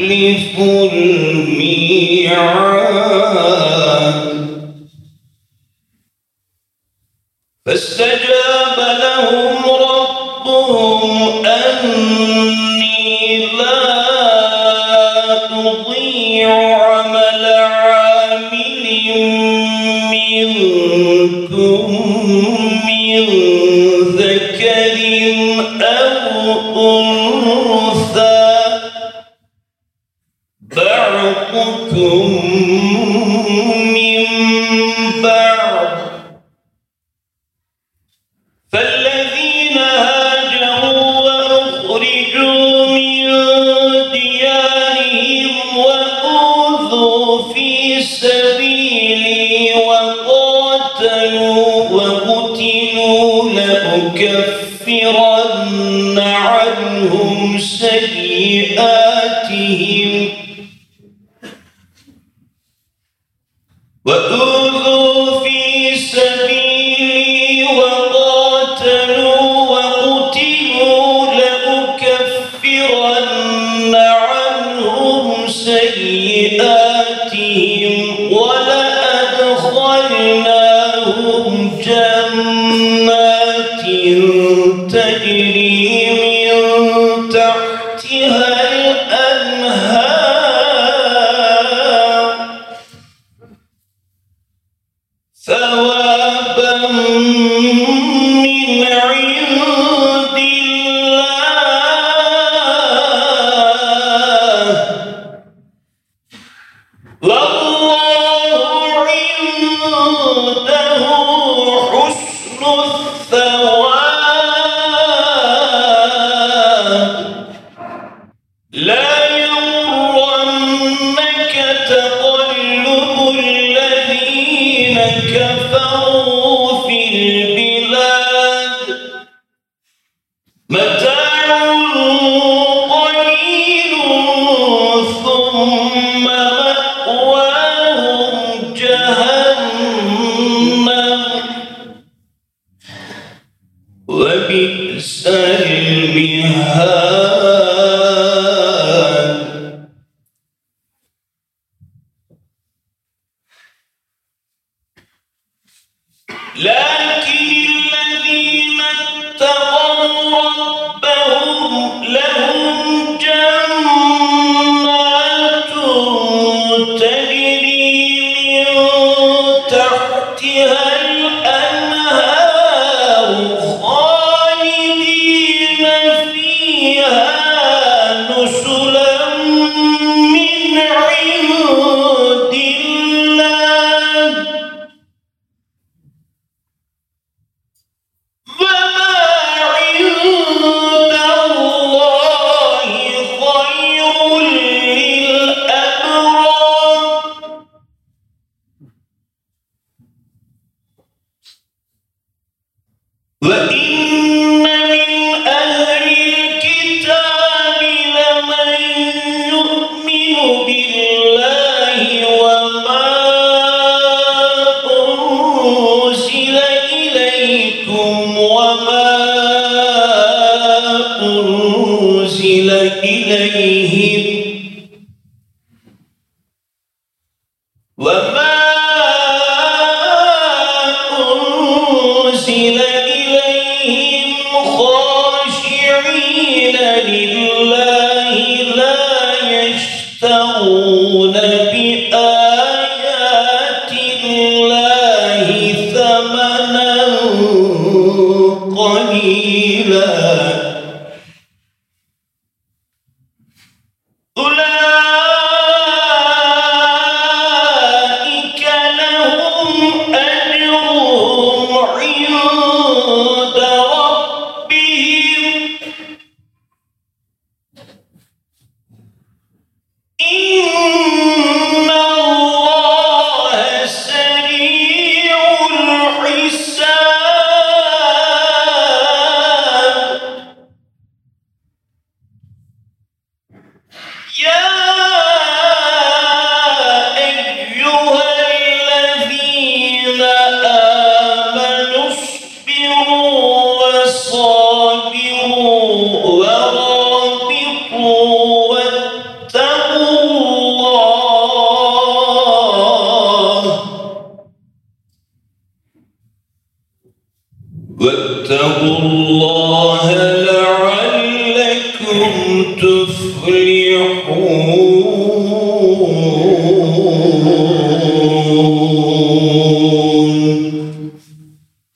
يخلف الميعاد فاستجاب Love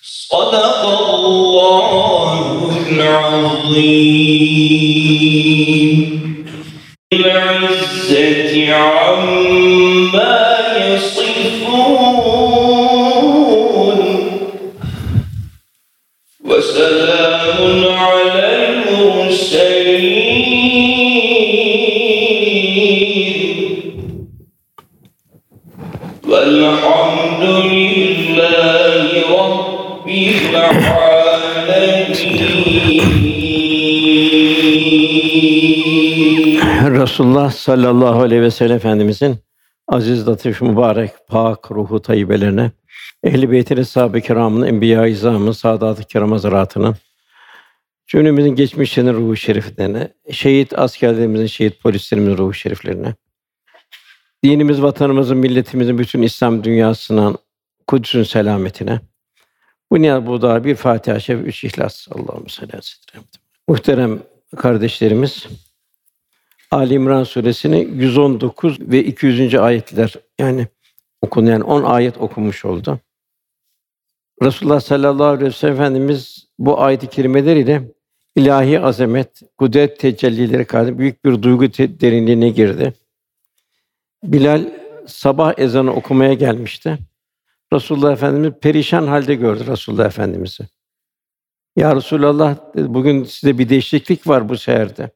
صدق الله العظيم. العزة عما Resulullah sallallahu aleyhi ve sellem Efendimizin aziz, latif, mübarek, pak ruhu tayyibelerine, ehl-i beytin eshab-ı kiramın, enbiya-i izamın, saadat-ı kiram cümlemizin geçmişlerinin ruhu şeriflerine, şehit askerlerimizin, şehit polislerimizin ruhu şeriflerine, dinimiz, vatanımızın, milletimizin, bütün İslam dünyasının Kudüs'ün selametine, Bu niyaz bu da bir Fatiha, Şerif, üç İhlas. Allahümme salli ala seyyidina Muhterem kardeşlerimiz, Ali İmran suresini 119 ve 200. ayetler yani okun yani 10 ayet okumuş oldu. Resulullah sallallahu aleyhi ve sellem Efendimiz bu ayet-i kerimeler ile ilahi azamet, kudret tecellileri karşısında büyük bir duygu derinliğine girdi. Bilal sabah ezanı okumaya gelmişti. Resulullah Efendimiz perişan halde gördü Resulullah Efendimizi. Ya Resulallah dedi, bugün size bir değişiklik var bu seherde.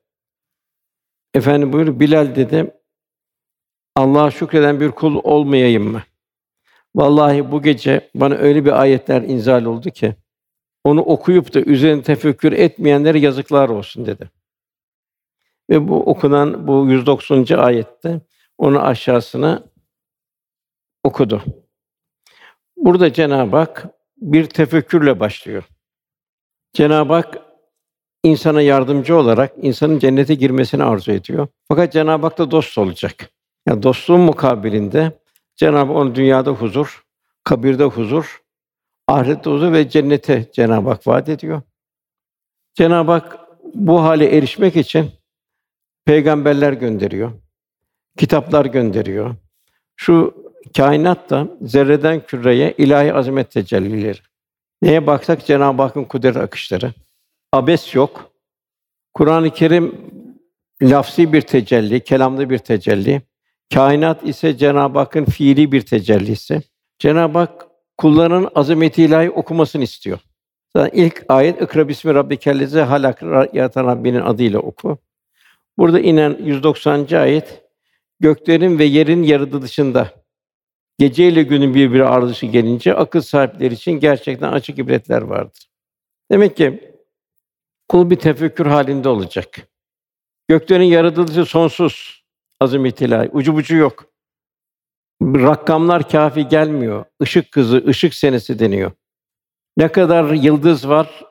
Efendim buyur Bilal dedi. Allah'a şükreden bir kul olmayayım mı? Vallahi bu gece bana öyle bir ayetler inzal oldu ki onu okuyup da üzerine tefekkür etmeyenlere yazıklar olsun dedi. Ve bu okunan bu 190. ayette onu aşağısına okudu. Burada Cenab-ı Hak bir tefekkürle başlıyor. Cenab-ı Hak insana yardımcı olarak insanın cennete girmesini arzu ediyor. Fakat Cenab-ı Hak da dost olacak. Yani dostluğun mukabilinde Cenab-ı Hak onu dünyada huzur, kabirde huzur, ahirette huzur ve cennete Cenab-ı Hak vaat ediyor. Cenab-ı Hak bu hale erişmek için peygamberler gönderiyor. Kitaplar gönderiyor. Şu kainat da zerreden küreye ilahi azamet tecellileri. Neye baksak Cenab-ı Hakk'ın kudret akışları. Abes yok. Kur'an-ı Kerim lafsi bir tecelli, kelamlı bir tecelli. Kainat ise Cenab-ı Hakk'ın fiili bir tecellisi. Cenab-ı Hak kullarının azameti ilahi okumasını istiyor. Zaten ilk ayet "İkra bismi rabbikellezi halak" yaratan Rabbinin adıyla oku. Burada inen 190. ayet göklerin ve yerin yaratılışında gece ile günün birbiri ardışı gelince akıl sahipleri için gerçekten açık ibretler vardır. Demek ki kul bir tefekkür halinde olacak. Göklerin yaratılışı sonsuz azamet ilahi, ucu bucu yok. Rakamlar kafi gelmiyor. Işık kızı, ışık senesi deniyor. Ne kadar yıldız var,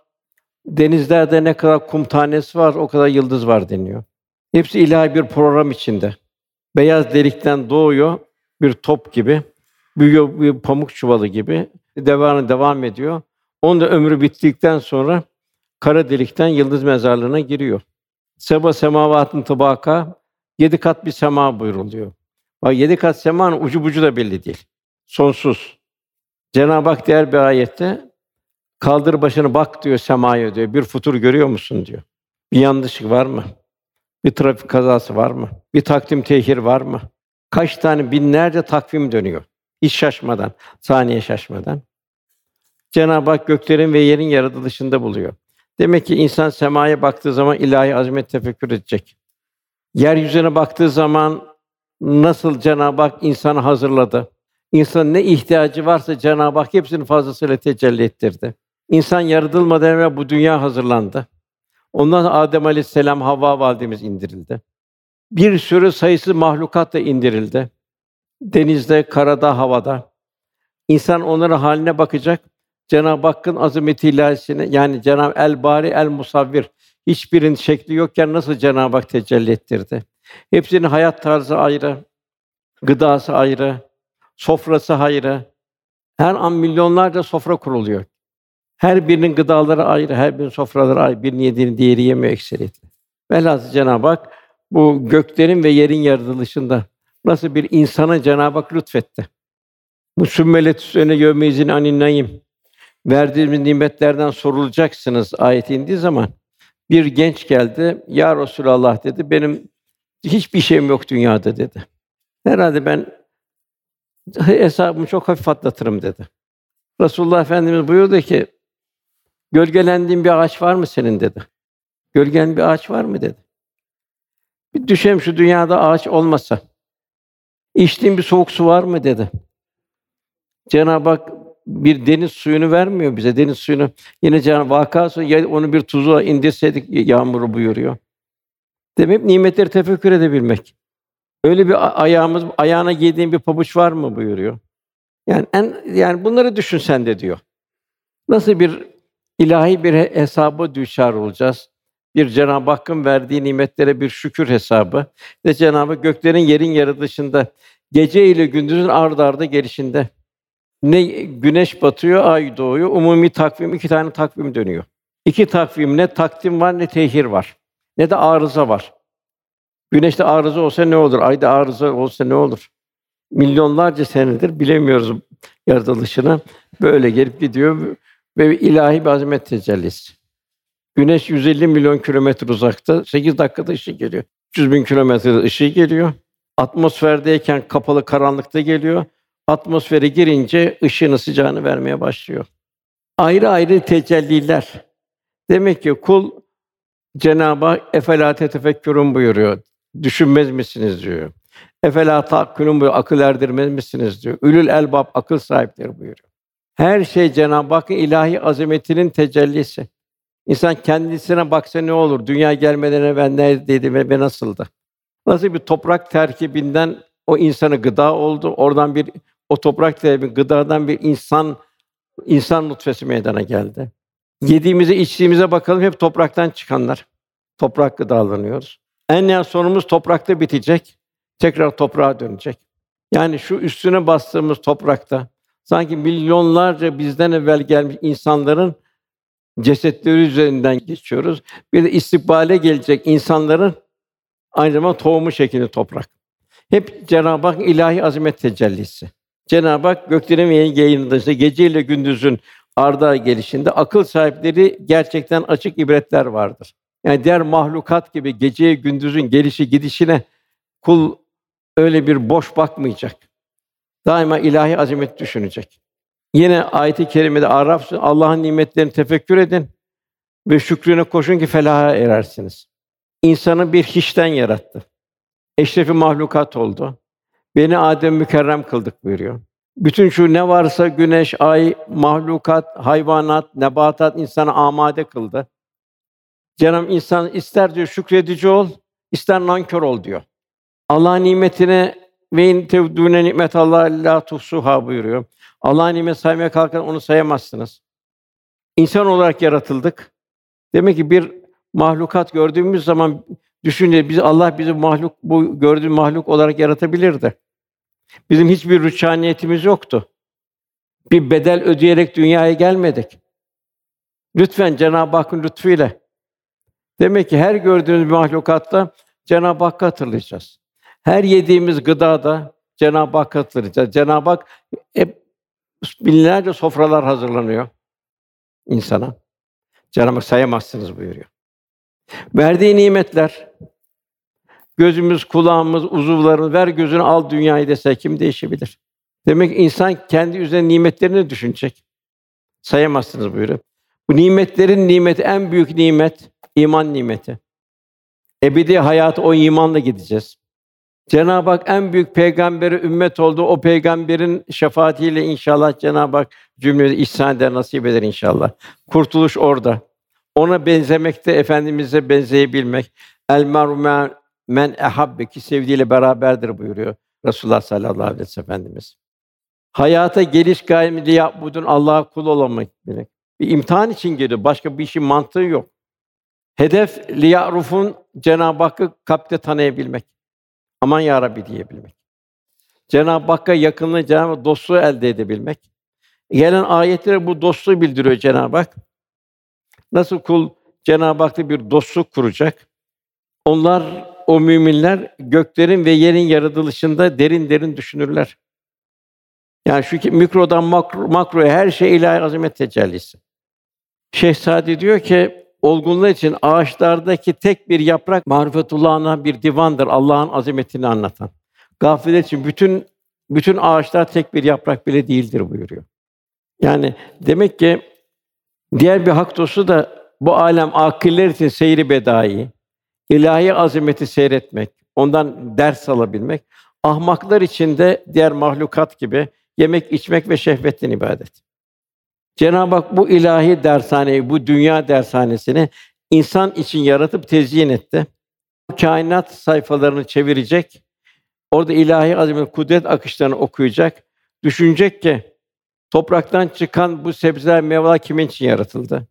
denizlerde ne kadar kum tanesi var, o kadar yıldız var deniyor. Hepsi ilahi bir program içinde. Beyaz delikten doğuyor bir top gibi, büyüyor bir pamuk çuvalı gibi, devamı devam ediyor. Onun da ömrü bittikten sonra kara delikten yıldız mezarlığına giriyor. Seba semavatın tabaka yedi kat bir sema buyuruluyor. Bak yedi kat semanın ucu bucu da belli değil. Sonsuz. Cenab-ı Hak diğer bir ayette kaldır başını bak diyor semaya diyor. Bir futur görüyor musun diyor. Bir yanlışlık var mı? Bir trafik kazası var mı? Bir takdim tehir var mı? Kaç tane binlerce takvim dönüyor. Hiç şaşmadan, saniye şaşmadan. Cenab-ı Hak göklerin ve yerin yaratılışında buluyor. Demek ki insan semaya baktığı zaman ilahi azamet tefekkür edecek. Yeryüzüne baktığı zaman nasıl Cenab-ı Hak insanı hazırladı? İnsanın ne ihtiyacı varsa Cenab-ı Hak hepsini fazlasıyla tecelli ettirdi. İnsan yaratılmadan evvel bu dünya hazırlandı. Ondan Adem Aleyhisselam Havva validemiz indirildi. Bir sürü sayısız mahlukat da indirildi. Denizde, karada, havada. İnsan onların haline bakacak. Cenab-ı Hakk'ın azameti ilahisini yani Cenab-ı El Bari El Musavvir hiçbirinin şekli yokken nasıl Cenab-ı Hak tecelli ettirdi? Hepsinin hayat tarzı ayrı, gıdası ayrı, sofrası ayrı. Her an milyonlarca sofra kuruluyor. Her birinin gıdaları ayrı, her birinin sofraları ayrı. Birini yediğini diğeri yemiyor ekseriyetle. Velhâsıl Cenab-ı Hak bu göklerin ve yerin yaratılışında nasıl bir insana Cenab-ı Hak lütfetti. Bu sümmelet üstüne yevmeyizin anin naim. Verdiğimiz nimetlerden sorulacaksınız ayeti indiği zaman bir genç geldi. Ya Resulallah dedi. Benim hiçbir şeyim yok dünyada dedi. Herhalde ben hesabımı çok hafif atlatırım dedi. Resulullah Efendimiz buyurdu ki gölgelendiğin bir ağaç var mı senin dedi. Gölgen bir ağaç var mı dedi. Bir düşelim şu dünyada ağaç olmasa. İçtiğin bir soğuk su var mı dedi. Cenab-ı Hak bir deniz suyunu vermiyor bize. Deniz suyunu yine Cenab-ı vakası ya onu bir tuzuğa indirseydik yağmuru buyuruyor. Demek nimetleri tefekkür edebilmek. Öyle bir ayağımız ayağına giydiğin bir pabuç var mı buyuruyor. Yani en yani bunları düşün sen de diyor. Nasıl bir ilahi bir hesabı düşer olacağız? Bir Cenab-ı Hakk'ın verdiği nimetlere bir şükür hesabı ve Cenab-ı göklerin yerin yaratılışında gece ile gündüzün ard arda gelişinde Ne güneş batıyor, ay doğuyor. Umumi takvim iki tane takvim dönüyor. İki takvim ne takdim var ne tehir var. Ne de arıza var. Güneşte arıza olsa ne olur? Ayda arıza olsa ne olur? Milyonlarca senedir bilemiyoruz yaratılışını. Böyle gelip gidiyor ve ilahi bir azamet tecellisi. Güneş 150 milyon kilometre uzakta, 8 dakikada ışık geliyor. 300 bin kilometrede ışığı geliyor. Atmosferdeyken kapalı karanlıkta geliyor. Atmosfere girince ışığını sıcağını vermeye başlıyor. Ayrı ayrı tecelliler. Demek ki kul Cenab-ı Hak efela tefekkürün buyuruyor. Düşünmez misiniz diyor. Efela takkülün buyuruyor. Akıl erdirmez misiniz diyor. Ülül elbab akıl sahipleri buyuruyor. Her şey Cenab-ı Hakk'ın ilahi azametinin tecellisi. İnsan kendisine baksa ne olur? Dünya gelmeden evvel neredeydi ve, ve nasıldı? Nasıl bir toprak terkibinden o insanı gıda oldu. Oradan bir o toprak terkibi gıdadan bir insan insan nutfesi meydana geldi. Yediğimize, içtiğimize bakalım hep topraktan çıkanlar. Toprak gıdalanıyoruz. En nihayet sonumuz toprakta bitecek. Tekrar toprağa dönecek. Yani şu üstüne bastığımız toprakta sanki milyonlarca bizden evvel gelmiş insanların cesetleri üzerinden geçiyoruz. Bir de istikbale gelecek insanların aynı zamanda tohumu şeklinde toprak. Hep Cenab-ı Hak ilahi azamet tecellisi. Cenab-ı Hak göklerin ve yerin dışında gece ile gündüzün arda gelişinde akıl sahipleri gerçekten açık ibretler vardır. Yani diğer mahlukat gibi geceye gündüzün gelişi gidişine kul öyle bir boş bakmayacak. Daima ilahi azamet düşünecek. Yine ayet-i kerimede Araf Allah'ın nimetlerini tefekkür edin ve şükrüne koşun ki felaha erersiniz. İnsanı bir hiçten yarattı. Eşrefi mahlukat oldu. Beni Adem mükerrem kıldık buyuruyor. Bütün şu ne varsa güneş, ay, mahlukat, hayvanat, nebatat insanı amade kıldı. Cenab-ı insan ister diyor şükredici ol, ister nankör ol diyor. Allah nimetine ve in tevdûne nimet Allah la tuhsuha buyuruyor. Allah nimet saymaya kalkan onu sayamazsınız. İnsan olarak yaratıldık. Demek ki bir mahlukat gördüğümüz zaman düşünce biz Allah bizi mahluk bu gördüğü mahluk olarak yaratabilirdi. Bizim hiçbir rüçhaniyetimiz yoktu. Bir bedel ödeyerek dünyaya gelmedik. Lütfen Cenab-ı Hakk'ın lütfuyla. Demek ki her gördüğümüz mahlukatta Cenab-ı Hakk'ı hatırlayacağız. Her yediğimiz gıdada Cenab-ı Hakk'ı hatırlayacağız. Cenab-ı Hak hep binlerce sofralar hazırlanıyor insana. Cenab-ı Hak sayamazsınız buyuruyor. Verdiği nimetler, gözümüz, kulağımız, uzuvlarımız, ver gözünü al dünyayı dese kim değişebilir? Demek ki insan kendi üzerine nimetlerini düşünecek. Sayamazsınız buyuruyor. Bu nimetlerin nimeti en büyük nimet iman nimeti. Ebedi hayat o imanla gideceğiz. Cenab-ı Hak en büyük peygamberi ümmet oldu. O peygamberin şefaatiyle inşallah Cenab-ı Hak cümlemize ihsan eder, nasip eder inşallah. Kurtuluş orada. Ona benzemekte, efendimize benzeyebilmek. El meru men ehabbe ki sevdiğiyle beraberdir buyuruyor Resulullah sallallahu aleyhi ve sellem Efendimiz. Hayata geliş gayemiyle yapbudun Allah'a kul olamak demek. Bir imtihan için geliyor. Başka bir işin mantığı yok. Hedef liyarufun Cenab-ı Hakk'ı kalpte tanıyabilmek. Aman ya Rabbi diyebilmek. Cenab-ı Hakk'a yakınlığı, Cenab-ı Hak dostluğu elde edebilmek. Gelen ayetleri bu dostluğu bildiriyor Cenab-ı Hak. Nasıl kul Cenab-ı Hak'la bir dostluk kuracak? Onlar o müminler göklerin ve yerin yaratılışında derin derin düşünürler. Yani şu ki mikrodan makro, makroya her şey ilahi azamet tecellisi. Şehzade diyor ki olgunluğu için ağaçlardaki tek bir yaprak marifetullah'ına bir divandır Allah'ın azametini anlatan. Gaflet için bütün bütün ağaçlar tek bir yaprak bile değildir buyuruyor. Yani demek ki diğer bir hak dostu da bu alem akiller için seyri bedai, ilahi azameti seyretmek, ondan ders alabilmek, ahmaklar için de diğer mahlukat gibi yemek, içmek ve şehvetten ibadet. Cenab-ı Hak bu ilahi dershaneyi, bu dünya dershanesini insan için yaratıp tezyin etti. Kainat sayfalarını çevirecek. Orada ilahi azamet, kudret akışlarını okuyacak. Düşünecek ki topraktan çıkan bu sebzeler, meyveler kimin için yaratıldı?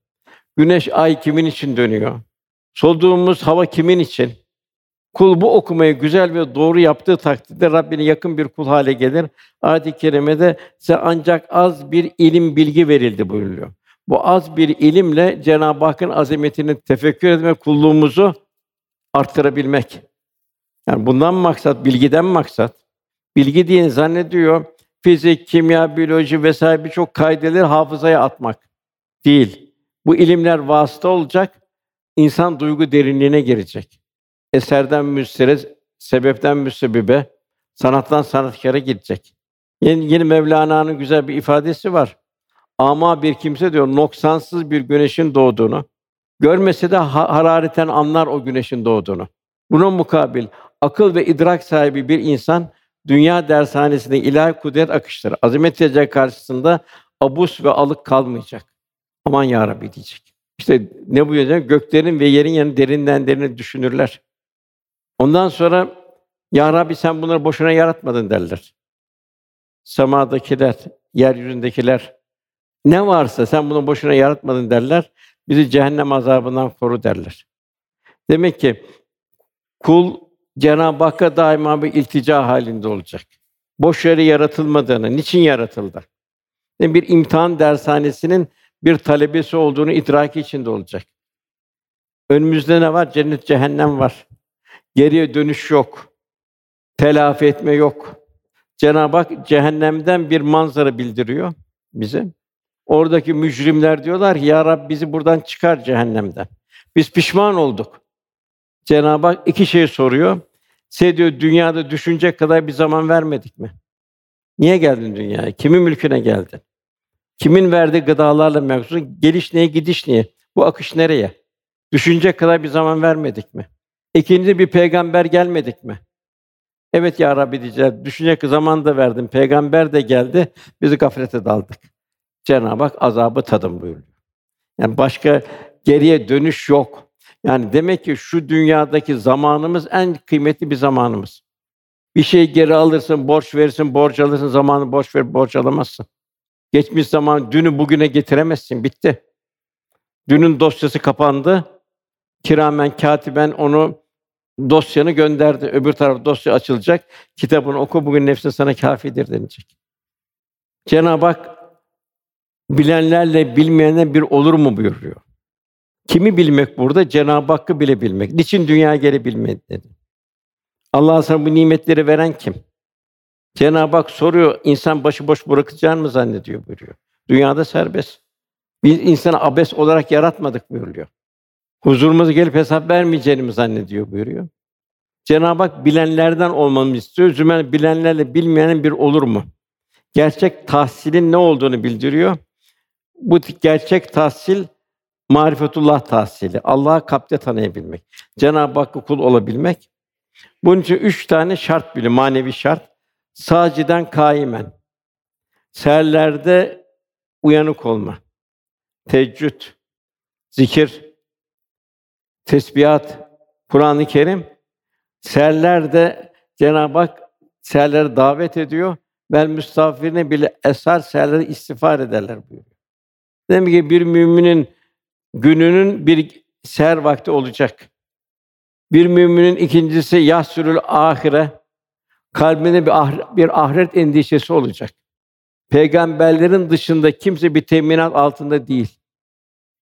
Güneş, ay kimin için dönüyor? Soluduğumuz hava kimin için? Kul bu okumayı güzel ve doğru yaptığı takdirde Rabbine yakın bir kul hale gelir. Ayet-i kerimede size ancak az bir ilim bilgi verildi buyuruyor. Bu az bir ilimle Cenab-ı Hakk'ın azametini tefekkür etme kulluğumuzu arttırabilmek. Yani bundan maksat, bilgiden maksat. Bilgi diye zannediyor, fizik, kimya, biyoloji vesaire birçok kaideleri hafızaya atmak değil. Bu ilimler vasıta olacak, insan duygu derinliğine girecek. Eserden müstere, sebepten müsebbibe, sanattan sanatkara gidecek. Yeni, yeni Mevlana'nın güzel bir ifadesi var. Ama bir kimse diyor noksansız bir güneşin doğduğunu, görmese de ha- harareten anlar o güneşin doğduğunu. Buna mukabil akıl ve idrak sahibi bir insan dünya dershanesinde ilahi kudret akışları, azamet karşısında abus ve alık kalmayacak. Aman ya Rabbi diyecek. İşte ne buyuracak? Göklerin ve yerin yanı derinden derine düşünürler. Ondan sonra ya Rabbi sen bunları boşuna yaratmadın derler. Semadakiler, yeryüzündekiler ne varsa sen bunu boşuna yaratmadın derler. Bizi cehennem azabından koru derler. Demek ki kul Cenab-ı Hakk'a daima bir iltica halinde olacak. Boş yere yaratılmadığını, niçin yaratıldı? Yani bir imtihan dershanesinin bir talebesi olduğunu idraki içinde olacak. Önümüzde ne var? Cennet, cehennem var. Geriye dönüş yok. Telafi etme yok. Cenab-ı Hak cehennemden bir manzara bildiriyor bize. Oradaki mücrimler diyorlar ki, Ya Rab bizi buradan çıkar cehennemden. Biz pişman olduk. Cenab-ı Hak iki şey soruyor. Size diyor dünyada düşünecek kadar bir zaman vermedik mi? Niye geldin dünyaya? Kimin mülküne geldin? Kimin verdiği gıdalarla meksut? Geliş neye, gidiş niye? Bu akış nereye? Düşünecek kadar bir zaman vermedik mi? İkinci bir peygamber gelmedik mi? Evet ya Rabbi diyeceğiz. Düşünecek zaman da verdim. Peygamber de geldi. Biz gaflete daldık. Cenab-ı Hak azabı tadın buyuruyor. Yani başka geriye dönüş yok. Yani demek ki şu dünyadaki zamanımız en kıymetli bir zamanımız. Bir şey geri alırsın, borç verirsin, borç alırsın, zamanı borç ver, borç alamazsın. Geçmiş zaman dünü bugüne getiremezsin, bitti. Dünün dosyası kapandı. Kiramen katiben onu dosyanı gönderdi. Öbür taraf dosya açılacak. Kitabını oku bugün nefsin sana kâfidir denilecek. Cenab-ı Hak bilenlerle bilmeyenler bir olur mu buyuruyor. Kimi bilmek burada? Cenab-ı Hakk'ı bile bilmek. Niçin dünyaya gelebilmek dedi. Allah sana bu nimetleri veren kim? Cenab-ı Hak soruyor, insan başıboş bırakacağını mı zannediyor buyuruyor. Dünyada serbest. Biz insanı abes olarak yaratmadık buyuruyor. Huzurumuza gelip hesap vermeyeceğini mi zannediyor buyuruyor. Cenab-ı Hak bilenlerden olmamızı istiyor. Zümer bilenlerle bilmeyenin bir olur mu? Gerçek tahsilin ne olduğunu bildiriyor. Bu gerçek tahsil marifetullah tahsili. Allah'ı kalpte tanıyabilmek. Cenab-ı Hakk'a kul olabilmek. Bunun için üç tane şart bile, manevi şart. Saciden kaimen. Seherlerde uyanık olma. Teheccüd, zikir, tesbihat, Kur'an-ı Kerim. Seherlerde Cenab-ı Hak seherlere davet ediyor. Bel müstafirine bile esar seherleri istiğfar ederler buyuruyor. Demek ki bir müminin gününün bir seher vakti olacak. Bir müminin ikincisi yahsürül ahire kalbinde bir ah, bir ahiret endişesi olacak. Peygamberlerin dışında kimse bir teminat altında değil.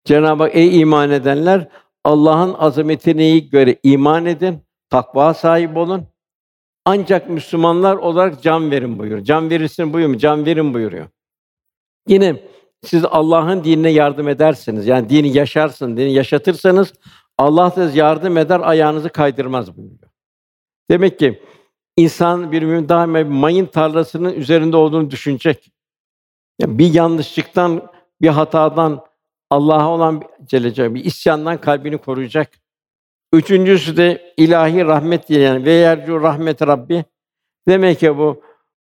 Cenab-ı Hak ey iman edenler Allah'ın azametine göre iman edin, takva sahip olun. Ancak Müslümanlar olarak can verin buyuruyor. Can verirsin buyuruyor, can verin buyuruyor. Yine siz Allah'ın dinine yardım ederseniz, yani dini yaşarsın, dini yaşatırsanız Allah da yardım eder, ayağınızı kaydırmaz buyuruyor. Demek ki insan bir mümin daima mayın tarlasının üzerinde olduğunu düşünecek. Yani bir yanlışlıktan, bir hatadan, Allah'a olan Celle bir isyandan kalbini koruyacak. Üçüncüsü de ilahi rahmet dileyen ve yercu rahmet Rabbi. Demek ki bu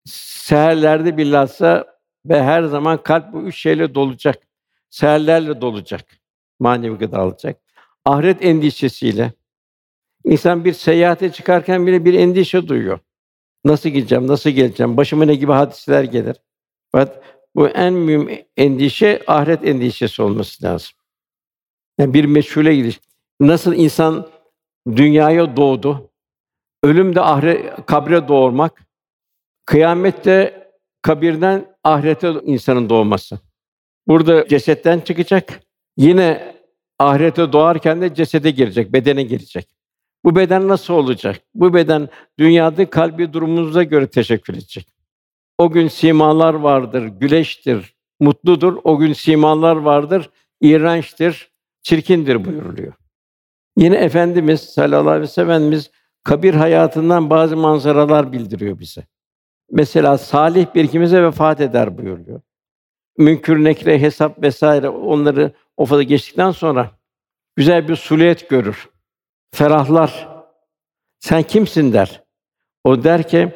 seherlerde bilhassa ve her zaman kalp bu üç şeyle dolacak. Seherlerle dolacak. Manevi gıda alacak. Ahiret endişesiyle. İnsan bir seyahate çıkarken bile bir endişe duyuyor. Nasıl gideceğim, nasıl geleceğim, başıma ne gibi hadiseler gelir. Fakat bu en mühim endişe ahiret endişesi olması lazım. Yani bir meçhule gidiş. Nasıl insan dünyaya doğdu, Ölüm de ahire, kabre doğurmak. Kıyamette kabirden ahirete insanın doğması. Burada cesetten çıkacak. Yine ahirete doğarken de cesede girecek, bedene girecek. Bu beden nasıl olacak? Bu beden dünyada kalbi durumunuza göre teşekkür edecek. O gün simalar vardır, güleştir, mutludur. O gün simalar vardır, iğrençtir, çirkindir buyuruluyor. Yine Efendimiz sallallahu aleyhi ve sellem kabir hayatından bazı manzaralar bildiriyor bize. Mesela salih bir kimse vefat eder buyuruyor. Münkür nekre hesap vesaire onları ofada geçtikten sonra güzel bir suliyet görür. Ferahlar. Sen kimsin der. O der ki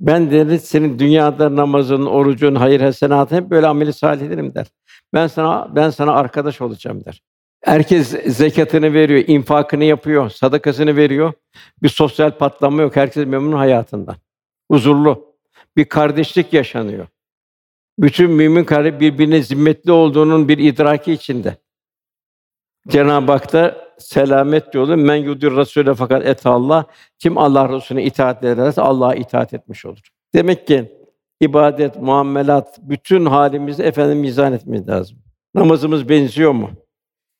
ben dedi senin dünyada namazın, orucun, hayır hasenatın hep böyle ameli salihlerim der. Ben sana ben sana arkadaş olacağım der. Herkes zekatını veriyor, infakını yapıyor, sadakasını veriyor. Bir sosyal patlama yok. Herkes memnun hayatından. Huzurlu. Bir kardeşlik yaşanıyor. Bütün mümin kardeş birbirine zimmetli olduğunun bir idraki içinde. Cenab-ı Hak da selamet yolu men yudur Rasûle fakat et Allah kim Allah Resulüne itaat ederse Allah'a itaat etmiş olur. Demek ki ibadet, muamelat bütün halimizi efendim mizan etmemiz lazım. Namazımız benziyor mu?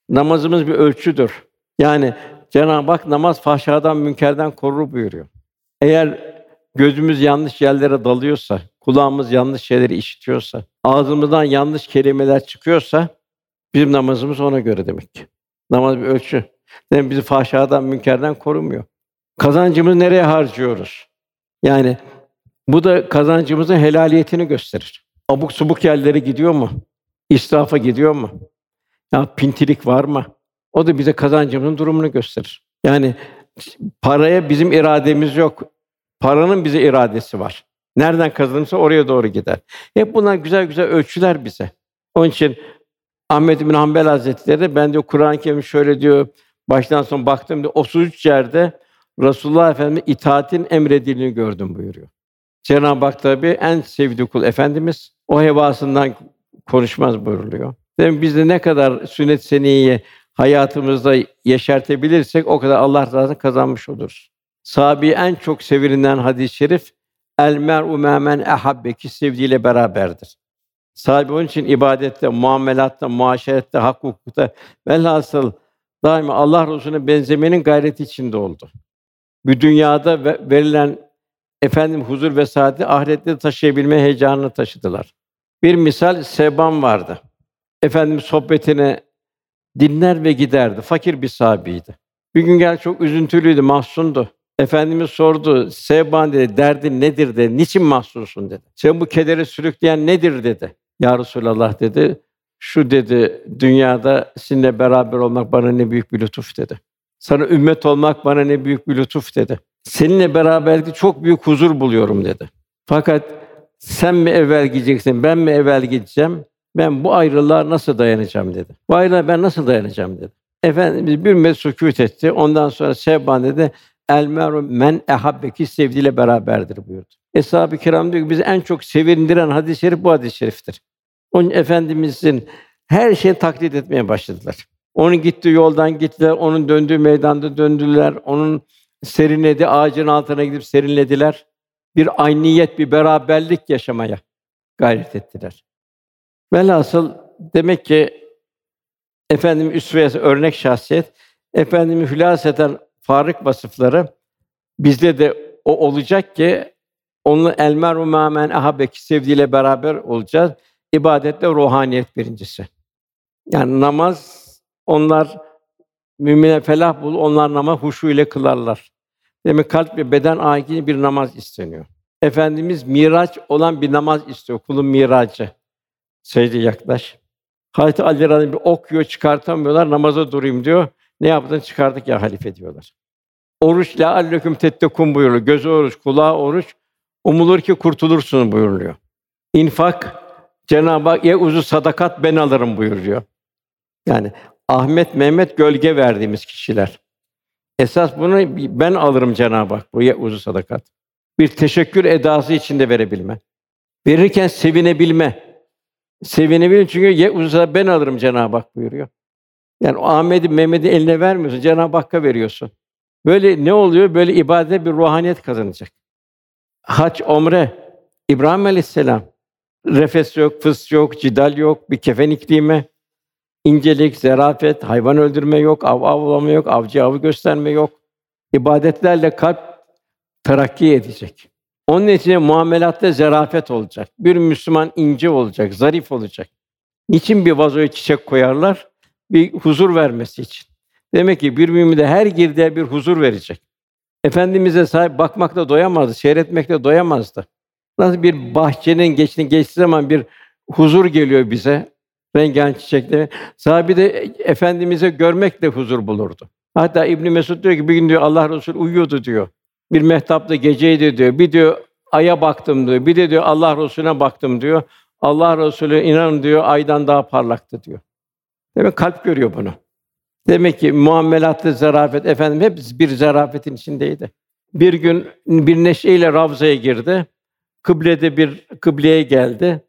Namazımız bir ölçüdür. Yani Cenab-ı Hak namaz fahşadan, münkerden korur buyuruyor. Eğer gözümüz yanlış yerlere dalıyorsa, kulağımız yanlış şeyleri işitiyorsa, ağzımızdan yanlış kelimeler çıkıyorsa bizim namazımız ona göre demek ki. Namaz bir ölçü. Demek bizi fahşadan, münkerden korumuyor. Kazancımızı nereye harcıyoruz? Yani bu da kazancımızın helaliyetini gösterir. Abuk subuk yerlere gidiyor mu? İsrafa gidiyor mu? Ya pintilik var mı? O da bize kazancımızın durumunu gösterir. Yani paraya bizim irademiz yok. Paranın bize iradesi var. Nereden kazanırsa oraya doğru gider. Hep bunlar güzel güzel ölçüler bize. Onun için Ahmed bin Hanbel Hazretleri ben diyor Kur'an-ı Kerim şöyle diyor baştan son baktım diyor 33 yerde Resulullah Efendimiz itaatin emredildiğini gördüm buyuruyor. Cenab-ı Hak tabi en sevdiği kul efendimiz o hevasından konuşmaz buyuruluyor. Demek biz de ne kadar sünnet seniyeyi hayatımızda yeşertebilirsek o kadar Allah razı kazanmış oluruz. Sahabi en çok sevilinden hadis-i şerif el mer'u memen ehabbeki sevdiğiyle beraberdir. Sahibi onun için ibadette, muamelatta, muaşerette, hak hukukta velhasıl daima Allah Resulüne benzemenin gayreti içinde oldu. Bu dünyada verilen efendim huzur ve saati ahirette taşıyabilme heyecanını taşıdılar. Bir misal Seban vardı. Efendim sohbetine dinler ve giderdi. Fakir bir sahabiydi. Bir gün gel çok üzüntülüydü, mahzundu. Efendimiz sordu, Seban dedi, derdin nedir dedi, niçin mahzunsun dedi. Sen bu kederi sürükleyen nedir dedi. Ya Resulallah dedi, şu dedi, dünyada sizinle beraber olmak bana ne büyük bir lütuf dedi. Sana ümmet olmak bana ne büyük bir lütuf dedi. Seninle beraberlikte çok büyük huzur buluyorum dedi. Fakat sen mi evvel gideceksin, ben mi evvel gideceğim? Ben bu ayrılığa nasıl dayanacağım dedi. Bu ayrılığa ben nasıl dayanacağım dedi. Efendimiz bir müddet sükût etti. Ondan sonra Sevban dedi, El meru men ehabbeki sevdiğiyle beraberdir buyurdu. Eshab-ı Kiram diyor ki bizi en çok sevindiren hadis-i şerif bu hadis-i şeriftir. Onun efendimizin her şeyi taklit etmeye başladılar. Onun gittiği yoldan gittiler, onun döndüğü meydanda döndüler, onun serinledi ağacın altına gidip serinlediler. Bir ayniyet, bir beraberlik yaşamaya gayret ettiler. Velhasıl demek ki efendim üsve örnek şahsiyet, efendimi hülas farık vasıfları bizde de o olacak ki onu elmer mamen ahabeki sevdiğiyle beraber olacağız. İbadette ruhaniyet birincisi. Yani namaz onlar mümine felah bul, onlar namaz huşu ile kılarlar. Demek kalp ve beden akini bir namaz isteniyor. Efendimiz miraç olan bir namaz istiyor. Kulun miracı. Secde yaklaş. Hazreti Ali bir okuyor, çıkartamıyorlar. Namaza durayım diyor. Ne yaptın? Çıkardık ya halife diyorlar. Oruç la alleküm tettekun buyuruyor. Gözü oruç, kulağı oruç. Umulur ki kurtulursun buyuruluyor. İnfak Cenab-ı Hak ye uzu sadakat ben alırım buyuruyor. Yani Ahmet, Mehmet gölge verdiğimiz kişiler. Esas bunu ben alırım Cenab-ı Hak bu ye uzu sadakat. Bir teşekkür edası içinde verebilme. Verirken sevinebilme. Sevinebilme çünkü ye uzu ben alırım Cenab-ı Hak buyuruyor. Yani o Ahmet'i, Mehmet'i eline vermiyorsun, Cenab-ı Hakk'a veriyorsun. Böyle ne oluyor? Böyle ibadete bir ruhaniyet kazanacak. Hac, omre, İbrahim Aleyhisselam refes yok, fıs yok, cidal yok, bir kefen iklimi, incelik, zarafet, hayvan öldürme yok, av avlama yok, avcı avı gösterme yok. İbadetlerle kalp terakki edecek. Onun için muamelatta zarafet olacak. Bir Müslüman ince olacak, zarif olacak. Niçin bir vazoya çiçek koyarlar? Bir huzur vermesi için. Demek ki bir mümin de her girdiği bir huzur verecek. Efendimize sahip bakmakla doyamazdı, seyretmekle doyamazdı. Nasıl bir bahçenin geçtiği geçtiği zaman bir huzur geliyor bize. Rengarenk çiçekleri. Sahabi de efendimize görmekle huzur bulurdu. Hatta İbn Mesud diyor ki bir gün diyor Allah Resulü uyuyordu diyor. Bir mehtapta geceydi diyor. Bir diyor aya baktım diyor. Bir de diyor Allah Resulüne baktım diyor. Allah Resulü inan diyor aydan daha parlaktı diyor. Demek kalp görüyor bunu. Demek ki muamelatta zarafet efendim hep bir zarafetin içindeydi. Bir gün bir neşeyle Ravza'ya girdi. Kıblede bir kıbleye geldi.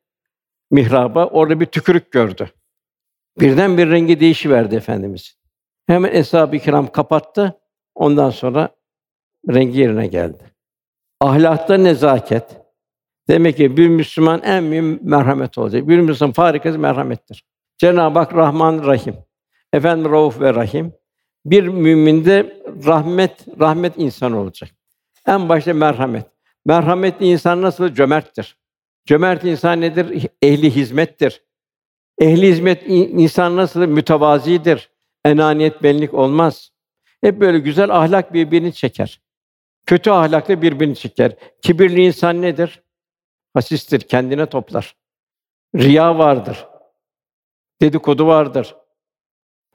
Mihraba orada bir tükürük gördü. Birden bir rengi değişiverdi efendimiz. Hemen eshab-ı kiram kapattı. Ondan sonra rengi yerine geldi. Ahlakta nezaket. Demek ki bir Müslüman en mühim merhamet olacak. Bir Müslüman farikası merhamettir. Cenab-ı Hak Rahman Rahim. Efendim Rauf ve Rahim. Bir müminde rahmet rahmet insan olacak. En başta merhamet. Merhametli insan nasıl cömerttir? Cömert insan nedir? Ehli hizmettir. Ehli hizmet insan nasıl mütevazidir? Enaniyet benlik olmaz. Hep böyle güzel ahlak birbirini çeker. Kötü ahlakla birbirini çeker. Kibirli insan nedir? Hasistir, kendine toplar. Riya vardır. Dedikodu vardır.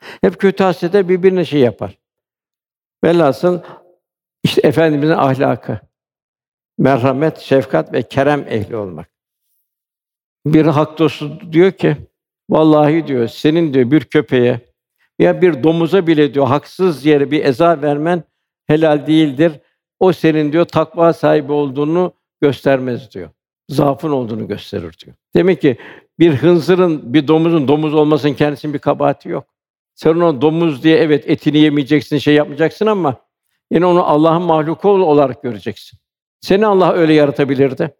Hep kötü hasrete birbirine şey yapar. Velhasıl işte efendimizin ahlakı merhamet, şefkat ve kerem ehli olmak. Bir hak dostu diyor ki, vallahi diyor, senin diyor bir köpeğe ya bir domuza bile diyor haksız yere bir eza vermen helal değildir. O senin diyor takva sahibi olduğunu göstermez diyor. Zaafın olduğunu gösterir diyor. Demek ki bir hınzırın, bir domuzun domuz olmasının kendisinin bir kabahati yok. Sen onu domuz diye evet etini yemeyeceksin, şey yapmayacaksın ama yine onu Allah'ın mahluku olarak göreceksin. Seni Allah öyle yaratabilirdi.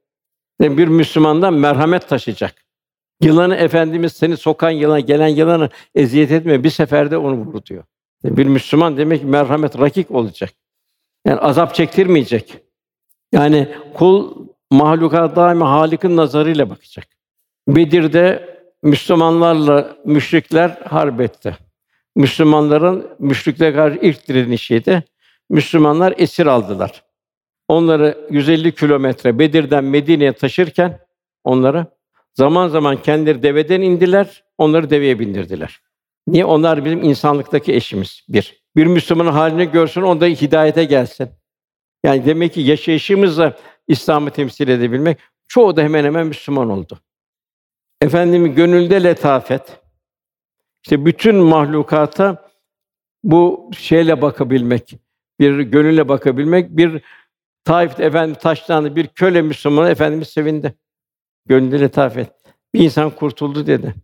Yani bir Müslümandan merhamet taşıyacak. Yılanı Efendimiz seni sokan yılan, gelen yılanı eziyet etme, bir seferde onu vur diyor. Yani bir Müslüman demek ki merhamet rakik olacak. Yani azap çektirmeyecek. Yani kul mahluka daima Halik'in nazarıyla bakacak. Bedir'de Müslümanlarla müşrikler harp etti. Müslümanların müşriklere karşı ilk direnişiydi. Müslümanlar esir aldılar. Onları 150 kilometre Bedir'den Medine'ye taşırken onları zaman zaman kendileri deveden indiler, onları deveye bindirdiler. Niye? Onlar bizim insanlıktaki eşimiz. Bir. Bir Müslümanın halini görsün, onda hidayete gelsin. Yani demek ki yaşayışımızla İslam'ı temsil edebilmek, çoğu da hemen hemen Müslüman oldu. Efendim gönülde letafet. İşte bütün mahlukata bu şeyle bakabilmek, bir gönülle bakabilmek, bir Taif'te efendim taşlandı bir köle Müslüman efendimiz sevindi. Gönlünde letafet. Bir insan kurtuldu dedi.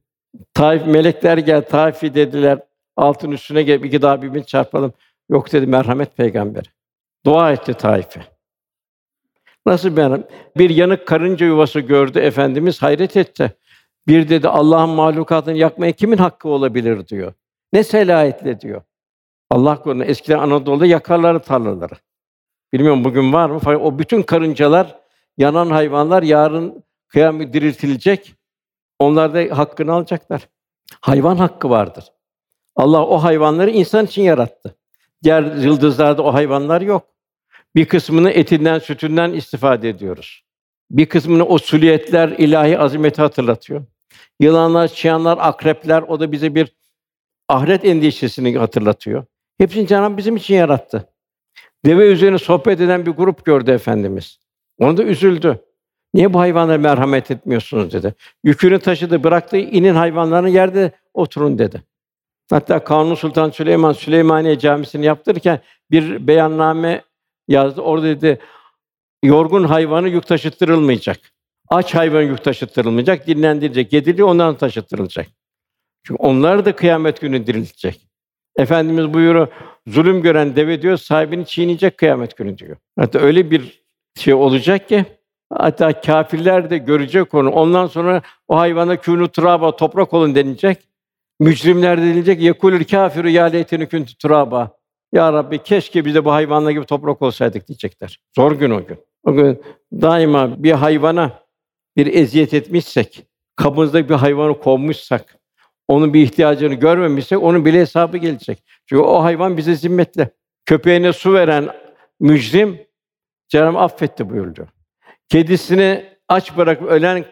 Taif melekler gel Taif'i dediler. Altın üstüne gel iki daha birbirini çarpalım. Yok dedi merhamet peygamber. Dua etti Taif'e. Nasıl ben bir yanık karınca yuvası gördü efendimiz hayret etti. Bir dedi Allah'ın mahlukatını yakmaya kimin hakkı olabilir diyor. Ne selahiyetle diyor. Allah korusun eskiden Anadolu'da yakarlar tarlaları. Bilmiyorum bugün var mı? O bütün karıncalar, yanan hayvanlar yarın kıyamet diriltilecek. Onlar da hakkını alacaklar. Hayvan hakkı vardır. Allah o hayvanları insan için yarattı. Diğer yıldızlarda o hayvanlar yok. Bir kısmını etinden, sütünden istifade ediyoruz. Bir kısmını o suliyetler ilahi azimeti hatırlatıyor. Yılanlar, çıyanlar, akrepler o da bize bir ahiret endişesini hatırlatıyor. Hepsini Cenab-ı bizim için yarattı. Deve üzerine sohbet eden bir grup gördü efendimiz. Onu da üzüldü. Niye bu hayvanlara merhamet etmiyorsunuz dedi. Yükünü taşıdı, bıraktı, inin hayvanlarını yerde oturun dedi. Hatta Kanuni Sultan Süleyman Süleymaniye Camisi'ni yaptırırken bir beyanname yazdı. Orada dedi yorgun hayvanı yük taşıttırılmayacak. Aç hayvan yük taşıttırılmayacak, dinlendirilecek, yediliyor ondan taşıttırılacak. Çünkü onlar da kıyamet günü dirilecek. Efendimiz buyuruyor, zulüm gören deve diyor sahibini çiğneyecek kıyamet günü diyor. Hatta öyle bir şey olacak ki hatta kâfirler de görecek onu. Ondan sonra o hayvana kûnû turaba toprak olun denilecek. Mücrimler de denilecek yekulül kâfiru ya leyteni kuntu turaba. Ya Rabbi keşke biz de bu hayvanlar gibi toprak olsaydık diyecekler. Zor gün o gün. O gün daima bir hayvana bir eziyet etmişsek, kabımızda bir hayvanı kovmuşsak, onun bir ihtiyacını görmemişsek onun bile hesabı gelecek. Çünkü o hayvan bize zimmetli. Köpeğine su veren mücrim Cenab-ı affetti buyurdu. Kedisini aç bırakıp ölen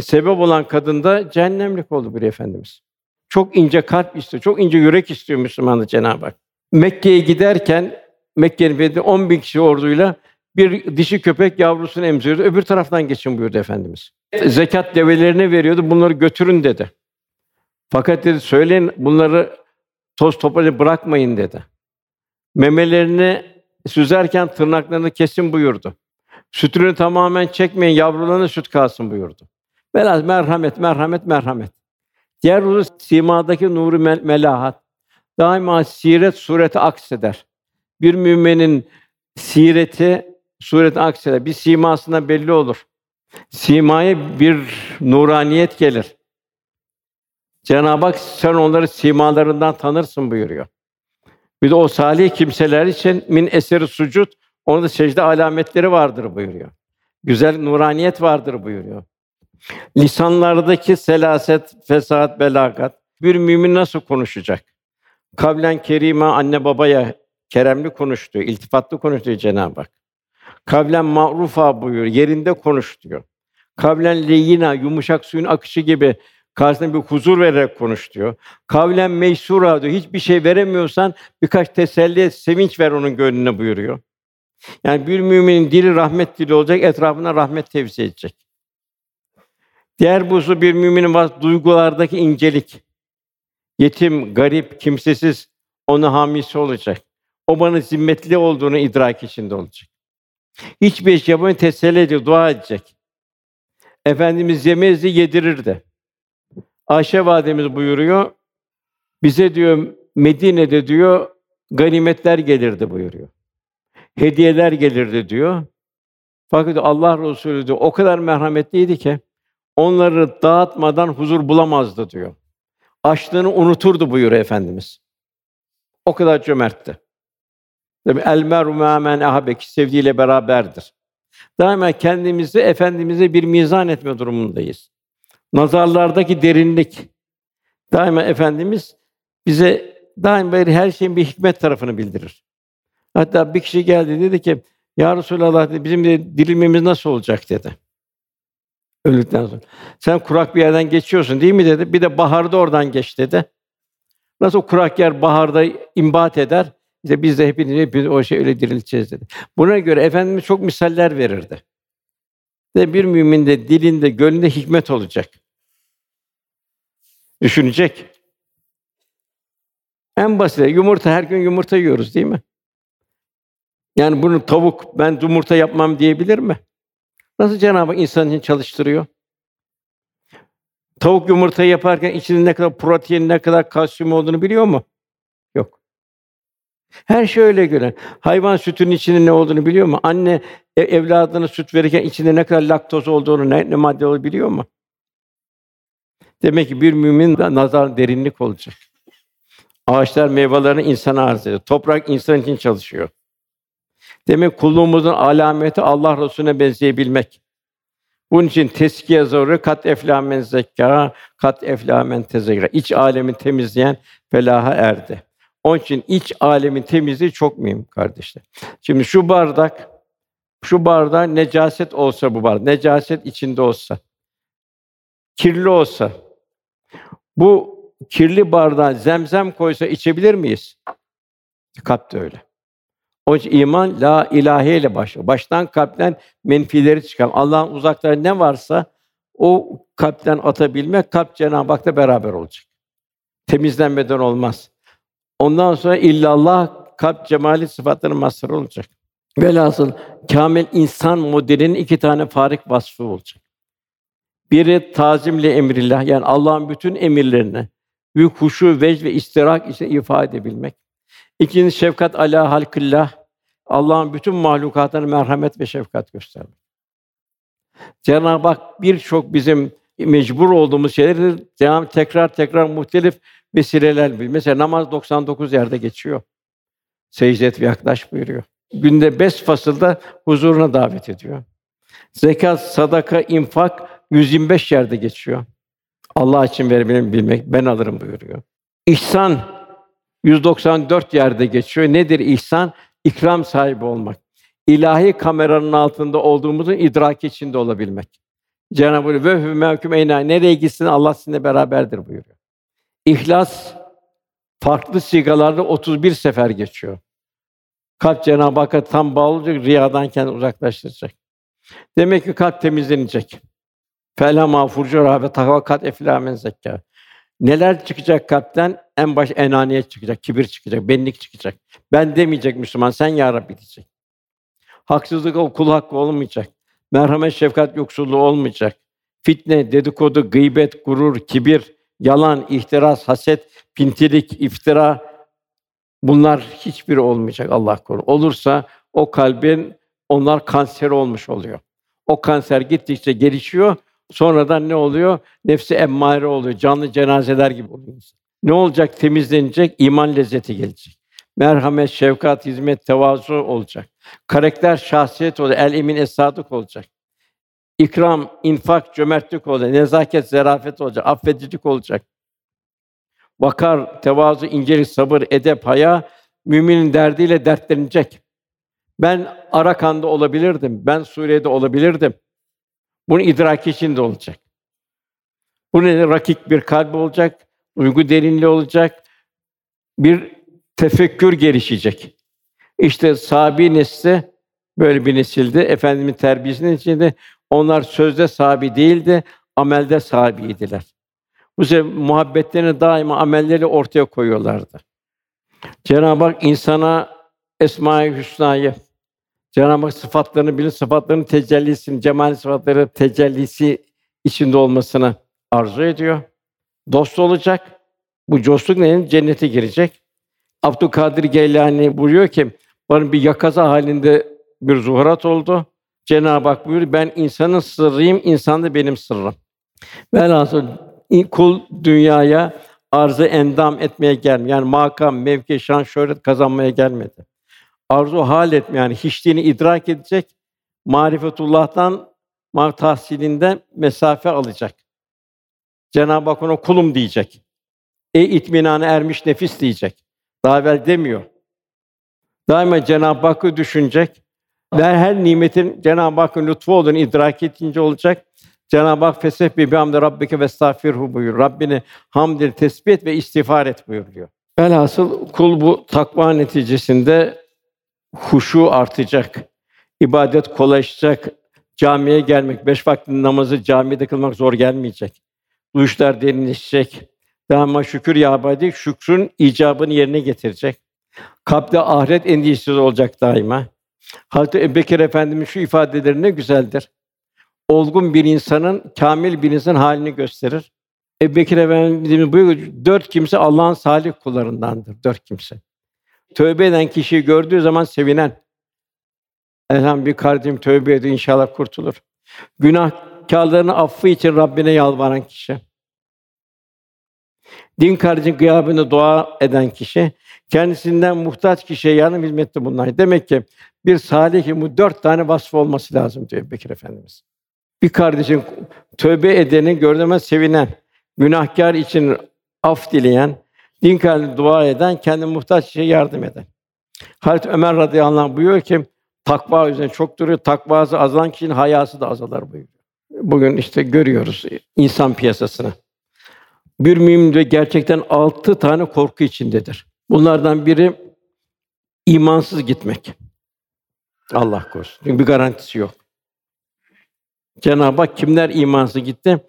sebep olan kadın da cehennemlik oldu bir efendimiz. Çok ince kalp istiyor, çok ince yürek istiyor Müslümanı Cenab-ı Hak. Mekke'ye giderken Mekke'nin Fethinde 10 bin kişi orduyla bir dişi köpek yavrusunu emziriyordu. Öbür taraftan geçin buyurdu Efendimiz. Zekat develerine veriyordu. Bunları götürün dedi. Fakat dedi söyleyin bunları toz toprağı bırakmayın dedi. Memelerini süzerken tırnaklarını kesin buyurdu. Sütünü tamamen çekmeyin, yavrularına süt kalsın buyurdu. Velhâsıl merhamet, merhamet, merhamet. Diğer husus simadaki nuru mel- melahat. Daima siret sureti akseder. Bir müminin sireti sureti akseder. Bir simasına belli olur. Simaya bir nuraniyet gelir. Cenab-ı Hak sen onları simalarından tanırsın buyuruyor. Bir de o salih kimseler için min eseri sucud onda secde alametleri vardır buyuruyor. Güzel nuraniyet vardır buyuruyor. Lisanlardaki selaset, fesat, belagat bir mümin nasıl konuşacak? Kavlen kerime anne babaya keremli konuştu, iltifatlı konuştu Cenab-ı Hak. Kavlen ma'rufa buyuruyor, yerinde konuş diyor. Kavlen leyina yumuşak suyun akışı gibi karşısına bir huzur vererek konuş diyor. Kavlen meysura diyor. Hiçbir şey veremiyorsan birkaç teselli, sevinç ver onun gönlüne buyuruyor. Yani bir müminin dili rahmet dili olacak, etrafına rahmet tevzi edecek. Diğer buzu bir müminin var, duygulardaki incelik. Yetim, garip, kimsesiz ona hamisi olacak. O bana zimmetli olduğunu idrak içinde olacak. Hiçbir şey yapamayı teselli ediyor, dua edecek. Efendimiz yemezdi, yedirirdi. Ayşe validemiz buyuruyor. Bize diyor Medine'de diyor ganimetler gelirdi buyuruyor. Hediyeler gelirdi diyor. Fakat Allah Resulü diyor o kadar merhametliydi ki onları dağıtmadan huzur bulamazdı diyor. Açlığını unuturdu buyuruyor efendimiz. O kadar cömertti. El meru men ahabek sevdiğiyle beraberdir. Daima kendimizi efendimize bir mizan etme durumundayız. Nazarlardaki derinlik. Daima efendimiz bize daima her şeyin bir hikmet tarafını bildirir. Hatta bir kişi geldi dedi ki ya Resulallah dedi, bizim de dirilmemiz nasıl olacak dedi. Öldükten sonra. Sen kurak bir yerden geçiyorsun değil mi dedi. Bir de baharda oradan geç dedi. Nasıl kurak yer baharda imbat eder. İşte biz de hepimiz, hepimiz o şey öyle dirileceğiz dedi. Buna göre Efendimiz çok misaller verirdi. Ve bir mümin de dilinde, gönlünde hikmet olacak. Düşünecek. En basit yumurta her gün yumurta yiyoruz değil mi? Yani bunu tavuk ben yumurta yapmam diyebilir mi? Nasıl Cenab-ı Hak insan için çalıştırıyor? Tavuk yumurtayı yaparken içinde ne kadar protein, ne kadar kalsiyum olduğunu biliyor mu? Her şey öyle göre. Hayvan sütünün içinde ne olduğunu biliyor mu? Anne e, evladına süt verirken içinde ne kadar laktoz olduğunu, ne, ne madde olduğunu biliyor mu? Demek ki bir mümin de nazar derinlik olacak. Ağaçlar meyvelerini insana arz ediyor. Toprak insan için çalışıyor. Demek kulluğumuzun alameti Allah Resulüne benzeyebilmek. Bunun için teskiye zoru kat eflamen zekka, kat eflamen tezekkara. İç alemi temizleyen felaha erdi. Onun için iç alemin temizliği çok mühim kardeşler. Şimdi şu bardak, şu bardağa necaset olsa bu bardak, necaset içinde olsa, kirli olsa, bu kirli bardağa zemzem koysa içebilir miyiz? Kalp de öyle. Onun için iman la ilahe ile başlıyor. Baştan kalpten menfileri çıkan Allah'ın uzakları ne varsa o kalpten atabilmek kalp Cenab-ı Hak'la beraber olacak. Temizlenmeden olmaz. Ondan sonra illallah kalp cemali sıfatlarının mazharı olacak. Velhasıl kamil insan modelinin iki tane farik vasfı olacak. Biri tazimli emrillah yani Allah'ın bütün emirlerini büyük huşu, vecd ve istirak içinde ifade edebilmek. İkincisi şefkat ala halkillah. Allah'ın bütün mahlukatına merhamet ve şefkat göstermek. Cenab-ı Hak birçok bizim mecbur olduğumuz şeyleri Cenab-ı tekrar tekrar muhtelif vesileler. Mesela namaz 99 yerde geçiyor. Secde et ve yaklaş buyuruyor. Günde beş fasılda huzuruna davet ediyor. Zekat, sadaka, infak 125 yerde geçiyor. Allah için verebilirim bilmek, ben alırım buyuruyor. İhsan 194 yerde geçiyor. Nedir ihsan? İkram sahibi olmak. İlahi kameranın altında olduğumuzun idraki içinde olabilmek. Cenab-ı Hak ve mevkum eyna nereye gitsin Allah sizinle beraberdir buyuruyor. İhlas farklı sigalarda 31 sefer geçiyor. Kalp Cenab-ı Hakk'a tam bağlı olacak, riyadan kendini uzaklaştıracak. Demek ki kalp temizlenecek. Fela mağfurcu ve takva kat eflâ men zekâ. Neler çıkacak kalpten? En baş enaniyet çıkacak, kibir çıkacak, benlik çıkacak. Ben demeyecek Müslüman, sen ya Rabbi diyecek. Haksızlık kul hakkı olmayacak. Merhamet, şefkat yoksulluğu olmayacak. Fitne, dedikodu, gıybet, gurur, kibir, yalan, ihtiras, haset, pintilik, iftira bunlar hiçbiri olmayacak Allah korusun. Olursa o kalbin onlar kanser olmuş oluyor. O kanser gittikçe gelişiyor. Sonradan ne oluyor? Nefsi emmare oluyor. Canlı cenazeler gibi oluyor. Ne olacak? Temizlenecek, iman lezzeti gelecek. Merhamet, şefkat, hizmet, tevazu olacak. Karakter, şahsiyet olacak. El emin esadık olacak. İkram, infak, cömertlik olacak. Nezaket, zarafet olacak. Affedicilik olacak. Vakar, tevazu, incelik, sabır, edep, haya müminin derdiyle dertlenecek. Ben Arakan'da olabilirdim. Ben Suriye'de olabilirdim. Bunun idraki içinde olacak. Bu nedir? Rakik bir kalp olacak, uygu derinliği olacak, bir tefekkür gelişecek. İşte sahabi nesli böyle bir nesildi. Efendimin terbiyesinin içinde onlar sözde sahibi değildi, amelde sahibiydiler. Bu sebeple muhabbetlerini daima amelleri ortaya koyuyorlardı. Cenab-ı Hak insana Esma-i Hüsna'yı Cenab-ı Hak sıfatlarını bilir, sıfatlarının tecellisini, cemal sıfatları tecellisi içinde olmasını arzu ediyor. Dost olacak. Bu dostluk neyin? Cennete girecek. Abdülkadir Geylani buyuruyor ki, bana bir yakaza halinde bir zuhurat oldu. Cenab-ı Hak buyuruyor, ben insanın sırrıyım, insan da benim sırrım. Velhasıl kul dünyaya arzı endam etmeye gelmiyor. Yani makam, mevki, şan, şöhret kazanmaya gelmedi arzu hal etme yani hiçliğini idrak edecek, marifetullah'tan ma tahsilinden mesafe alacak. Cenab-ı Hak ona kulum diyecek. Ey itminana ermiş nefis diyecek. Daha evvel demiyor. Daima Cenab-ı Hakk'ı düşünecek. Ve her nimetin Cenab-ı Hakk'ın lütfu olduğunu idrak edince olacak. Cenab-ı Hak fesbih bi bihamdi rabbike ve estağfirhu buyur. Rabbini hamd tesbih et ve istiğfar et buyuruyor. Velhasıl kul bu takva neticesinde huşu artacak, ibadet kolaylaşacak, camiye gelmek, beş vakit namazı camide kılmak zor gelmeyecek. Duyuşlar derinleşecek. Daima şükür ya ibadi, şükrün icabını yerine getirecek. Kalpte ahiret endişesi olacak daima. Hazreti Ebubekir Efendimiz şu ifadeleri ne güzeldir. Olgun bir insanın, kamil bir insanın halini gösterir. Ebubekir Efendimiz buyuruyor, dört kimse Allah'ın salih kullarındandır. Dört kimse. Tövbe eden kişiyi gördüğü zaman sevinen. Elham bir kardeşim tövbe ediyor inşallah kurtulur. Günahkarların affı için Rabbine yalvaran kişi. Din kardeşin gıyabını dua eden kişi, kendisinden muhtaç kişiye yardım hizmette bunlar. Demek ki bir salih bu dört tane vasfı olması lazım diyor Bekir Efendimiz. Bir kardeşin tövbe edeni gördüğüme sevinen, günahkar için af dileyen, din kardeşine dua eden, kendi muhtaç kişiye yardım eden. Hazreti Ömer radıyallahu anh buyuruyor ki takva üzerine çok duruyor. Takvası azalan kişinin hayası da azalır buyuruyor. Bugün işte görüyoruz insan piyasasını. Bir mümin de gerçekten altı tane korku içindedir. Bunlardan biri imansız gitmek. Allah korusun. Çünkü bir garantisi yok. Cenab-ı Hak kimler imansız gitti?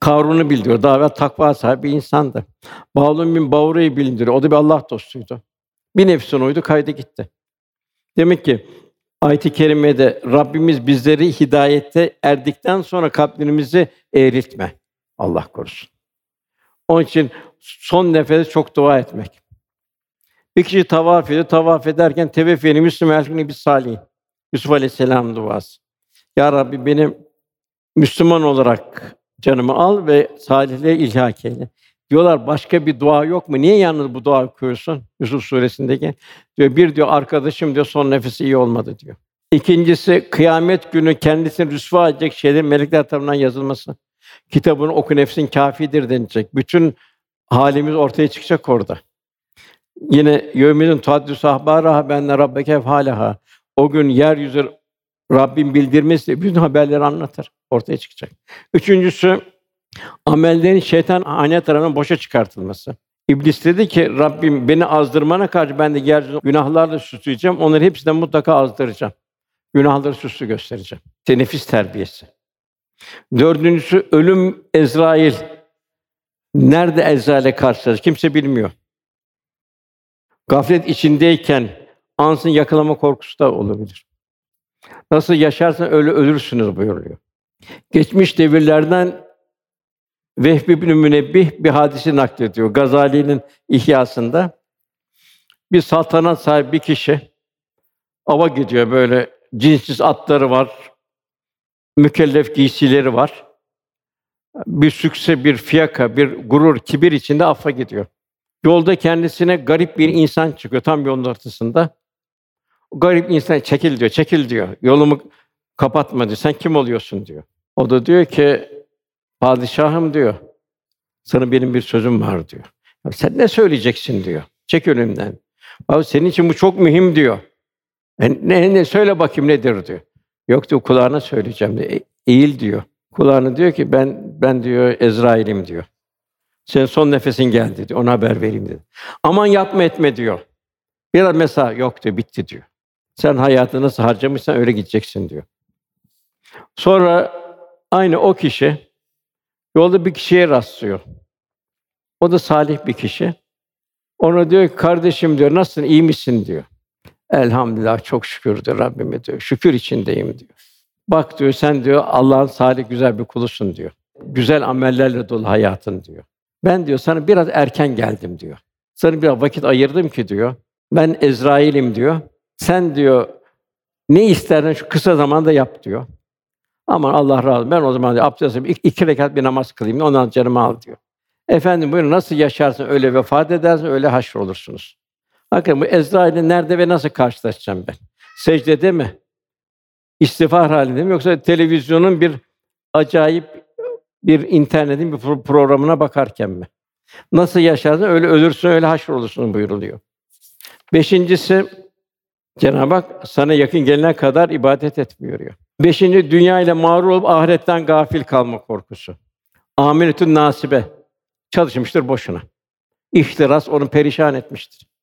Karun'u bildiriyor. Daha evvel takva sahibi insandı. Bağlum bin Bavru'yu bildiriyor. O da bir Allah dostuydu. Bir nefsin uydu, kaydı gitti. Demek ki ayet-i kerimede Rabbimiz bizleri hidayette erdikten sonra kalplerimizi eğriltme. Allah korusun. Onun için son nefeste çok dua etmek. Bir kişi tavaf ediyor. Tavaf ederken teveffeni Müslüman bir salih. Yusuf Aleyhisselam duası. Ya Rabbi benim Müslüman olarak canımı al ve salihliğe ilhak eyle. Diyorlar başka bir dua yok mu? Niye yalnız bu dua okuyorsun? Yusuf suresindeki. Diyor bir diyor arkadaşım diyor son nefesi iyi olmadı diyor. İkincisi kıyamet günü kendisini rüsva edecek şeylerin melekler tarafından yazılması. Kitabını oku nefsin kafidir denilecek. Bütün halimiz ortaya çıkacak orada. Yine yevmidin tuhaddüsü ahbaraha benne rabbeke halaha. O gün yeryüzü Rabbim bildirmesi bütün haberleri anlatır. Ortaya çıkacak. Üçüncüsü amellerin şeytan ane tarafından boşa çıkartılması. İblis dedi ki Rabbim beni azdırmana karşı ben de yeryüzünü günahlarla süsleyeceğim. Onları hepsinden mutlaka azdıracağım. Günahları süslü göstereceğim. İşte nefis terbiyesi. Dördüncüsü ölüm Ezrail. Nerede Ezrail'e karşılaşacak? Kimse bilmiyor. Gaflet içindeyken ansın yakalama korkusu da olabilir. Nasıl yaşarsan öyle ölürsünüz buyuruyor. Geçmiş devirlerden Vehb ibn Münebbih bir hadisi naklediyor. Gazali'nin İhyasında bir saltanat sahibi bir kişi ava gidiyor böyle cinsiz atları var, mükellef giysileri var. Bir sükse, bir fiyaka, bir gurur, kibir içinde affa gidiyor. Yolda kendisine garip bir insan çıkıyor tam yolun ortasında. O garip insan çekil diyor, çekil diyor. Yolumu kapatma diyor. Sen kim oluyorsun diyor. O da diyor ki padişahım diyor. Sana benim bir sözüm var diyor. Sen ne söyleyeceksin diyor. Çek önümden. Abi senin için bu çok mühim diyor. E, ne, ne söyle bakayım nedir diyor. Yok diyor kulağına söyleyeceğim diyor. E, eğil diyor. Kulağına diyor ki ben ben diyor Ezrail'im diyor. Senin son nefesin geldi diyor. Ona haber vereyim dedi. Aman yapma etme diyor. Biraz mesela yok diyor bitti diyor. Sen hayatını nasıl harcamışsan öyle gideceksin diyor. Sonra aynı o kişi yolda bir kişiye rastlıyor. O da salih bir kişi. Ona diyor ki kardeşim diyor nasılsın iyi misin diyor. Elhamdülillah çok şükür diyor Rabbime diyor. Şükür içindeyim diyor. Bak diyor sen diyor Allah'ın salih güzel bir kulusun diyor. Güzel amellerle dolu hayatın diyor. Ben diyor sana biraz erken geldim diyor. Sana biraz vakit ayırdım ki diyor. Ben Ezrail'im diyor. Sen diyor ne istersen şu kısa zamanda yap diyor. Aman Allah razı olsun. Ben o zaman diyor, abdest alayım, iki, rekat bir namaz kılayım. Ondan canımı al diyor. Efendim buyurun nasıl yaşarsın öyle vefat edersin öyle haşr olursunuz. Bakın bu Ezrail'in nerede ve nasıl karşılaşacağım ben? Secdede mi? İstiğfar halinde mi yoksa televizyonun bir acayip bir internetin bir programına bakarken mi? Nasıl yaşarsın öyle ölürsün öyle haşr olursun buyuruluyor. Beşincisi Cenab-ı Hak sana yakın gelene kadar ibadet et buyuruyor. Beşinci dünya ile mağrur olup ahiretten gafil kalma korkusu. Amiletün nasibe çalışmıştır boşuna. İhtiras onu perişan etmiştir.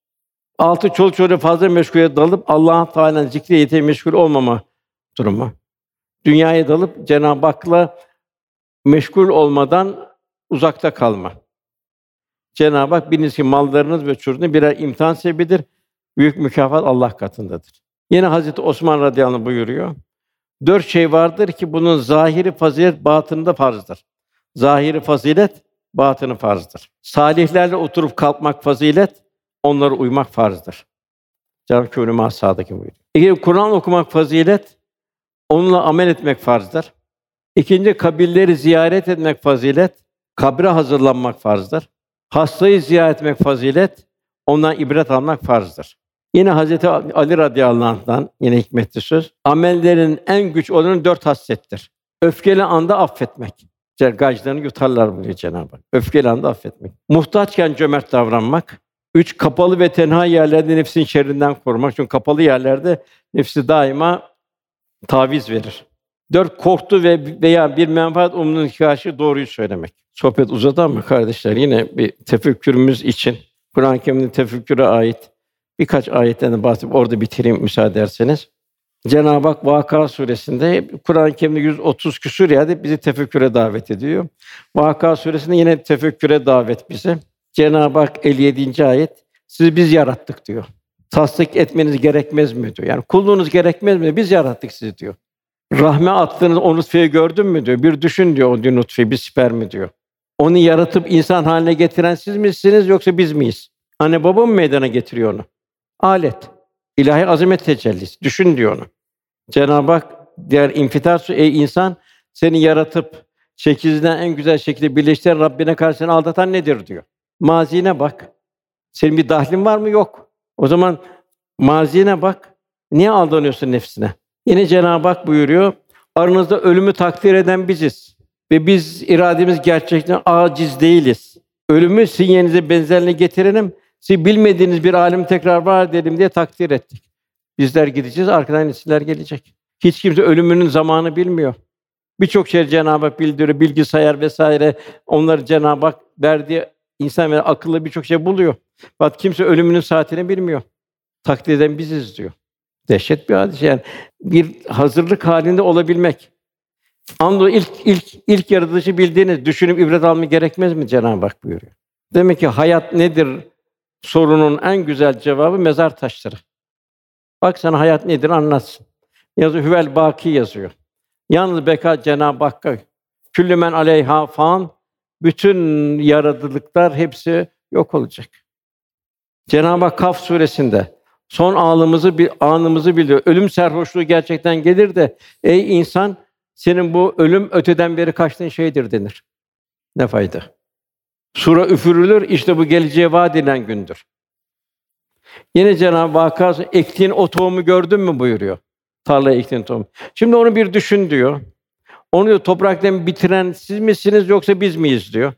Altı çoluk çocuğu fazla meşgule dalıp Allah'ın Teala'nın zikri yeteri meşgul olmama durumu. Dünyaya dalıp Cenab-ı Hak'la meşgul olmadan uzakta kalma. Cenab-ı Hak biliniz ki mallarınız ve çocuğunuz birer imtihan sebebidir. Büyük mükafat Allah katındadır. Yine Hazreti Osman radıyallahu anh buyuruyor. Dört şey vardır ki bunun zahiri fazilet, batında farzdır. Zahiri fazilet, batını farzdır. Salihlerle oturup kalkmak fazilet, onlara uymak farzdır. Cenab-ı Hak sağdaki buyuruyor. İkinci Kur'an okumak fazilet, onunla amel etmek farzdır. İkinci kabilleri ziyaret etmek fazilet, kabre hazırlanmak farzdır. Hastayı ziyaret etmek fazilet, ondan ibret almak farzdır. Yine Hazreti Ali radıyallahu anh'tan yine hikmetli söz. Amellerin en güç olanı dört haslettir. Öfkeli anda affetmek. Gaclarını yutarlar buyuruyor Cenab-ı Hak. Öfkeli anda affetmek. Muhtaçken cömert davranmak. Üç, kapalı ve tenha yerlerde nefsin şerrinden korumak. Çünkü kapalı yerlerde nefsi daima taviz verir. Dört, korktu ve veya bir menfaat umduğuna karşı doğruyu söylemek. Sohbet uzadı ama kardeşler yine bir tefekkürümüz için Kur'an-ı Kerim'in tefekküre ait birkaç ayetten bahsedip orada bitireyim müsaade ederseniz. Cenab-ı Hak Vaka suresinde Kur'an-ı Kerim'de 130 küsur yerde bizi tefekküre davet ediyor. Vaka suresinde yine tefekküre davet bize. Cenab-ı Hak 57. ayet sizi biz yarattık diyor. Tasdik etmeniz gerekmez mi diyor. Yani kulluğunuz gerekmez mi? Biz yarattık sizi diyor. Rahme attığınız o nutfeyi gördün mü diyor. Bir düşün diyor o nutfeyi, bir spermi diyor. Onu yaratıp insan haline getiren siz misiniz yoksa biz miyiz? Anne baba mı meydana getiriyor onu? Alet. İlahi azamet tecellisi. Düşün diyor onu. Cenab-ı Hak diğer infitar ey insan seni yaratıp şekilden en güzel şekilde birleştiren Rabbine karşı seni aldatan nedir diyor. Mazine bak. Senin bir dahlin var mı? Yok. O zaman mazine bak. Niye aldanıyorsun nefsine? Yine Cenab-ı Hak buyuruyor. Aranızda ölümü takdir eden biziz. Ve biz irademiz gerçekten aciz değiliz. Ölümü sinyenize benzerliğine getirelim. Siz bilmediğiniz bir alim tekrar var edelim diye takdir ettik. Bizler gideceğiz, arkadan nesiller gelecek. Hiç kimse ölümünün zamanı bilmiyor. Birçok şey Cenab-ı Hak bildiriyor, bilgisayar vesaire. Onları Cenab-ı Hak verdiği insan ve akıllı birçok şey buluyor. Fakat kimse ölümünün saatini bilmiyor. Takdir eden biziz diyor. Dehşet bir hadis yani. Bir hazırlık halinde olabilmek. Ando ilk ilk ilk yaratıcı bildiğiniz düşünüp ibret almayı gerekmez mi Cenab-ı Hak buyuruyor. Demek ki hayat nedir sorunun en güzel cevabı mezar taşları. Bak sana hayat nedir anlatsın. Yazı Hüvel Baki yazıyor. Yalnız beka Cenab-ı Hakk'a küllü men aleyha fan bütün yaratılıklar hepsi yok olacak. Cenab-ı Hak Kaf suresinde son anımızı bir anımızı biliyor. Ölüm serhoşluğu gerçekten gelir de ey insan senin bu ölüm öteden beri kaçtığın şeydir denir. Ne fayda? Sura üfürülür, işte bu geleceğe vaat edilen gündür. Yine Cenab-ı Hak ektiğin o tohumu gördün mü buyuruyor. Tarlaya ektiğin tohum. Şimdi onu bir düşün diyor. Onu diyor, topraktan bitiren siz misiniz yoksa biz miyiz diyor.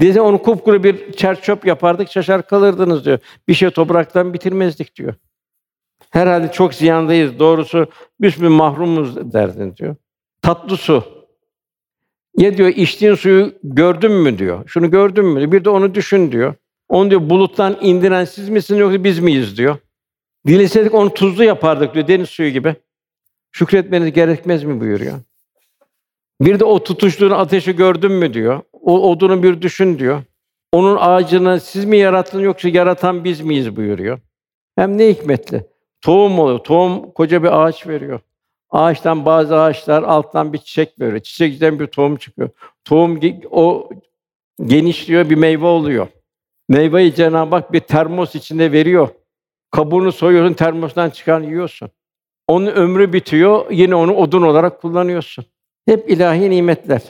Bize onu kupkuru bir çerçöp yapardık, şaşar kalırdınız diyor. Bir şey topraktan bitirmezdik diyor. Herhalde çok ziyandayız. Doğrusu büsbün mahrumuz derdin diyor. Tatlı su. Ya diyor içtiğin suyu gördün mü diyor. Şunu gördün mü? Bir de onu düşün diyor. Onu diyor buluttan indiren siz misiniz yoksa biz miyiz diyor. Dileseydik onu tuzlu yapardık diyor deniz suyu gibi. Şükretmeniz gerekmez mi buyuruyor. Bir de o tutuştuğun ateşi gördün mü diyor. O odunu bir düşün diyor. Onun ağacını siz mi yarattınız yoksa yaratan biz miyiz buyuruyor. Hem ne hikmetli. Tohum oluyor. Tohum koca bir ağaç veriyor. Ağaçtan bazı ağaçlar alttan bir çiçek veriyor. Çiçekten bir tohum çıkıyor. Tohum o genişliyor, bir meyve oluyor. Meyveyi Cenab-ı Hak bir termos içinde veriyor. Kabuğunu soyuyorsun, termostan çıkan yiyorsun. Onun ömrü bitiyor, yine onu odun olarak kullanıyorsun. Hep ilahi nimetler.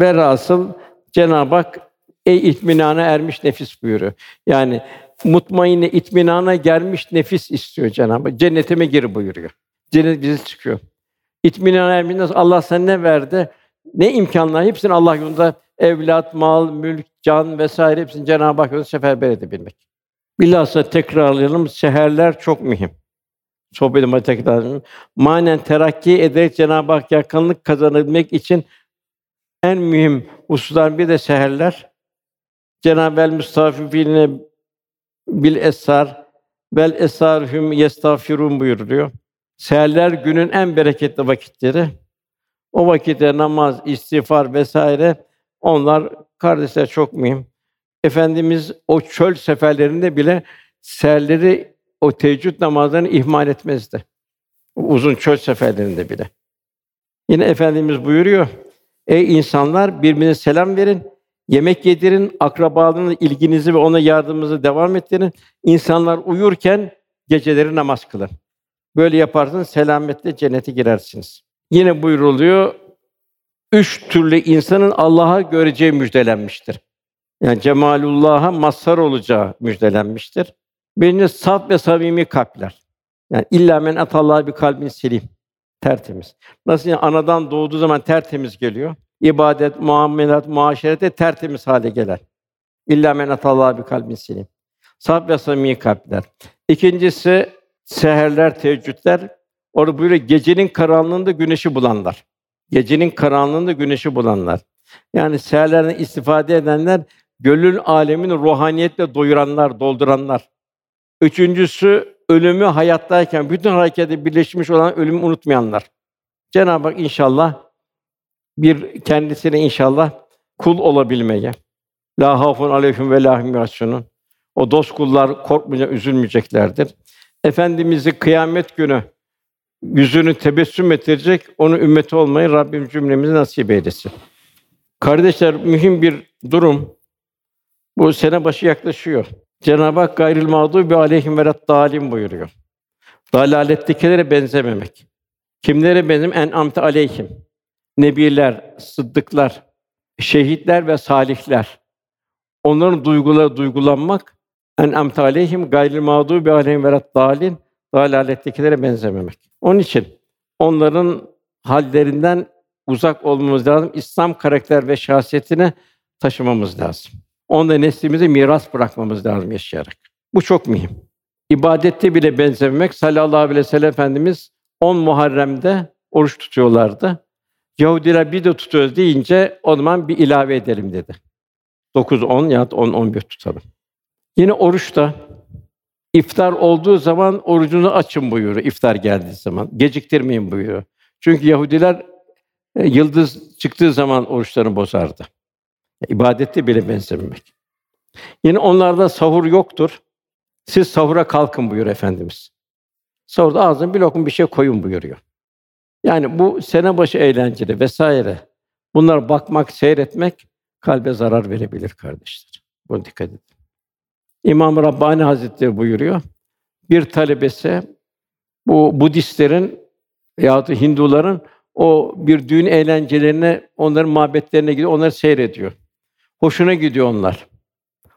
Velhasıl Cenab-ı Hak ey itminana ermiş nefis buyuruyor. Yani mutmainne itminana gelmiş nefis istiyor Cenab-ı Hak. Cennetime gir buyuruyor. Cennet bizi çıkıyor. İtminana ermiş nasıl Allah sen ne verdi? Ne imkanlar hepsini Allah yolunda evlat, mal, mülk, can vesaire hepsini Cenab-ı Hak yolunda seferber edebilmek. Bilhassa tekrarlayalım, seherler çok mühim. Sohbetime tekrar Manen terakki ederek Cenab-ı Hak yakınlık kazanabilmek için en mühim hususlar bir de seherler. Cenab-ı El müstafifine bil esar vel esarhum yestağfirun buyuruyor. Seherler günün en bereketli vakitleri. O vakitte namaz, istiğfar vesaire onlar kardeşler çok mühim. Efendimiz o çöl seferlerinde bile seherleri o teheccüd namazlarını ihmal etmezdi. Uzun çöl seferlerinde bile. Yine Efendimiz buyuruyor: Ey insanlar birbirine selam verin, yemek yedirin, akrabalığınızla ilginizi ve ona yardımınızı devam ettirin. İnsanlar uyurken geceleri namaz kılın. Böyle yaparsanız selametle cennete girersiniz. Yine buyuruluyor, üç türlü insanın Allah'a göreceği müjdelenmiştir. Yani cemalullah'a mazhar olacağı müjdelenmiştir. Birinci saf ve samimi kalpler. Yani illa men atallah bir kalbin selim. Tertemiz. Nasıl yani anadan doğduğu zaman tertemiz geliyor. İbadet, muamelat, muaşerete tertemiz hale gelir. İlla men atallah bir kalbin selim. Saf ve samimi kalpler. İkincisi seherler, teheccüdler. Orada buyuruyor gecenin karanlığında güneşi bulanlar. Gecenin karanlığında güneşi bulanlar. Yani seherlerden istifade edenler gönül alemini ruhaniyetle doyuranlar, dolduranlar. Üçüncüsü ölümü hayattayken bütün harekete birleşmiş olan ölümü unutmayanlar. Cenab-ı Hak inşallah bir kendisine inşallah kul olabilmeye. La hafun aleyhim ve lahum yahsunun. O dost kullar korkmayacak, üzülmeyeceklerdir. Efendimizi kıyamet günü yüzünü tebessüm ettirecek, onu ümmeti olmayı Rabbim cümlemize nasip eylesin. Kardeşler mühim bir durum. Bu sene başı yaklaşıyor. Cenab-ı Hak gayril mağdubi aleyhim ve dalim buyuruyor. Dalalettekilere benzememek. Kimlere benzem? En amte aleyhim. Nebiler, sıddıklar, şehitler ve salihler. Onların duyguları duygulanmak en amte aleyhim gayril mağdubi aleyhim ve dalin dalalettekilere benzememek. Onun için onların hallerinden uzak olmamız lazım. İslam karakter ve şahsiyetini taşımamız lazım. Onda neslimize miras bırakmamız lazım yaşayarak. Bu çok mühim. İbadette bile benzememek. Sallallahu aleyhi ve sellem Efendimiz 10 Muharrem'de oruç tutuyorlardı. Yahudiler bir de tutuyoruz deyince o zaman bir ilave edelim dedi. 9 10 ya da 10 11 tutalım. Yine oruçta iftar olduğu zaman orucunu açın buyuruyor iftar geldiği zaman. Geciktirmeyin buyuruyor. Çünkü Yahudiler e, yıldız çıktığı zaman oruçlarını bozardı. İbadette bile benzememek. Yine onlarda sahur yoktur. Siz sahura kalkın buyur Efendimiz. Sahurda ağzına bir lokum bir şey koyun buyuruyor. Yani bu sene başı eğlenceli vesaire. Bunlar bakmak, seyretmek kalbe zarar verebilir kardeşler. Buna dikkat edin. İmam Rabbani Hazretleri buyuruyor. Bir talebesi bu Budistlerin ya da Hinduların o bir düğün eğlencelerine, onların mabetlerine gidiyor, onları seyrediyor. Hoşuna gidiyor onlar.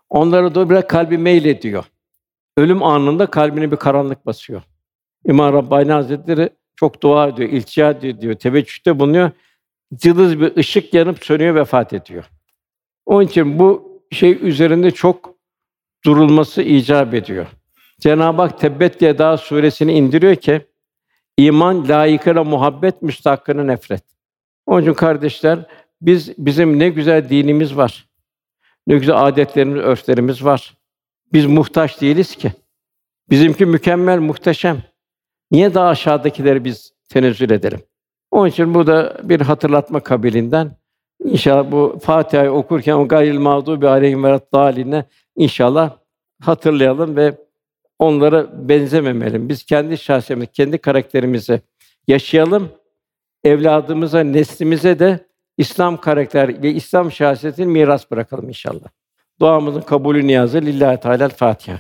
Onlara da biraz kalbi meylediyor. Ölüm anında kalbine bir karanlık basıyor. İmam Rabbani Hazretleri çok dua ediyor, iltica ediyor, diyor, teveccühte bulunuyor. Cılız bir ışık yanıp sönüyor, vefat ediyor. Onun için bu şey üzerinde çok durulması icap ediyor. Cenab-ı Hak Tebbet Yeda suresini indiriyor ki iman layıkına muhabbet, müstahakkına nefret. Onun için kardeşler biz bizim ne güzel dinimiz var. Ne güzel adetlerimiz, örflerimiz var. Biz muhtaç değiliz ki. Bizimki mükemmel, muhteşem. Niye daha aşağıdakileri biz tenezzül edelim? Onun için bu da bir hatırlatma kabilinden. İnşallah bu Fatiha'yı okurken o gayril mağdubi aleyhim ve daline inşallah hatırlayalım ve onlara benzememeliyim. Biz kendi şahsiyetimizi, kendi karakterimizi yaşayalım. Evladımıza, neslimize de İslam karakter ve İslam şahsiyetini miras bırakalım inşallah. Duamızın kabulü niyazı lillahi teala Fatiha.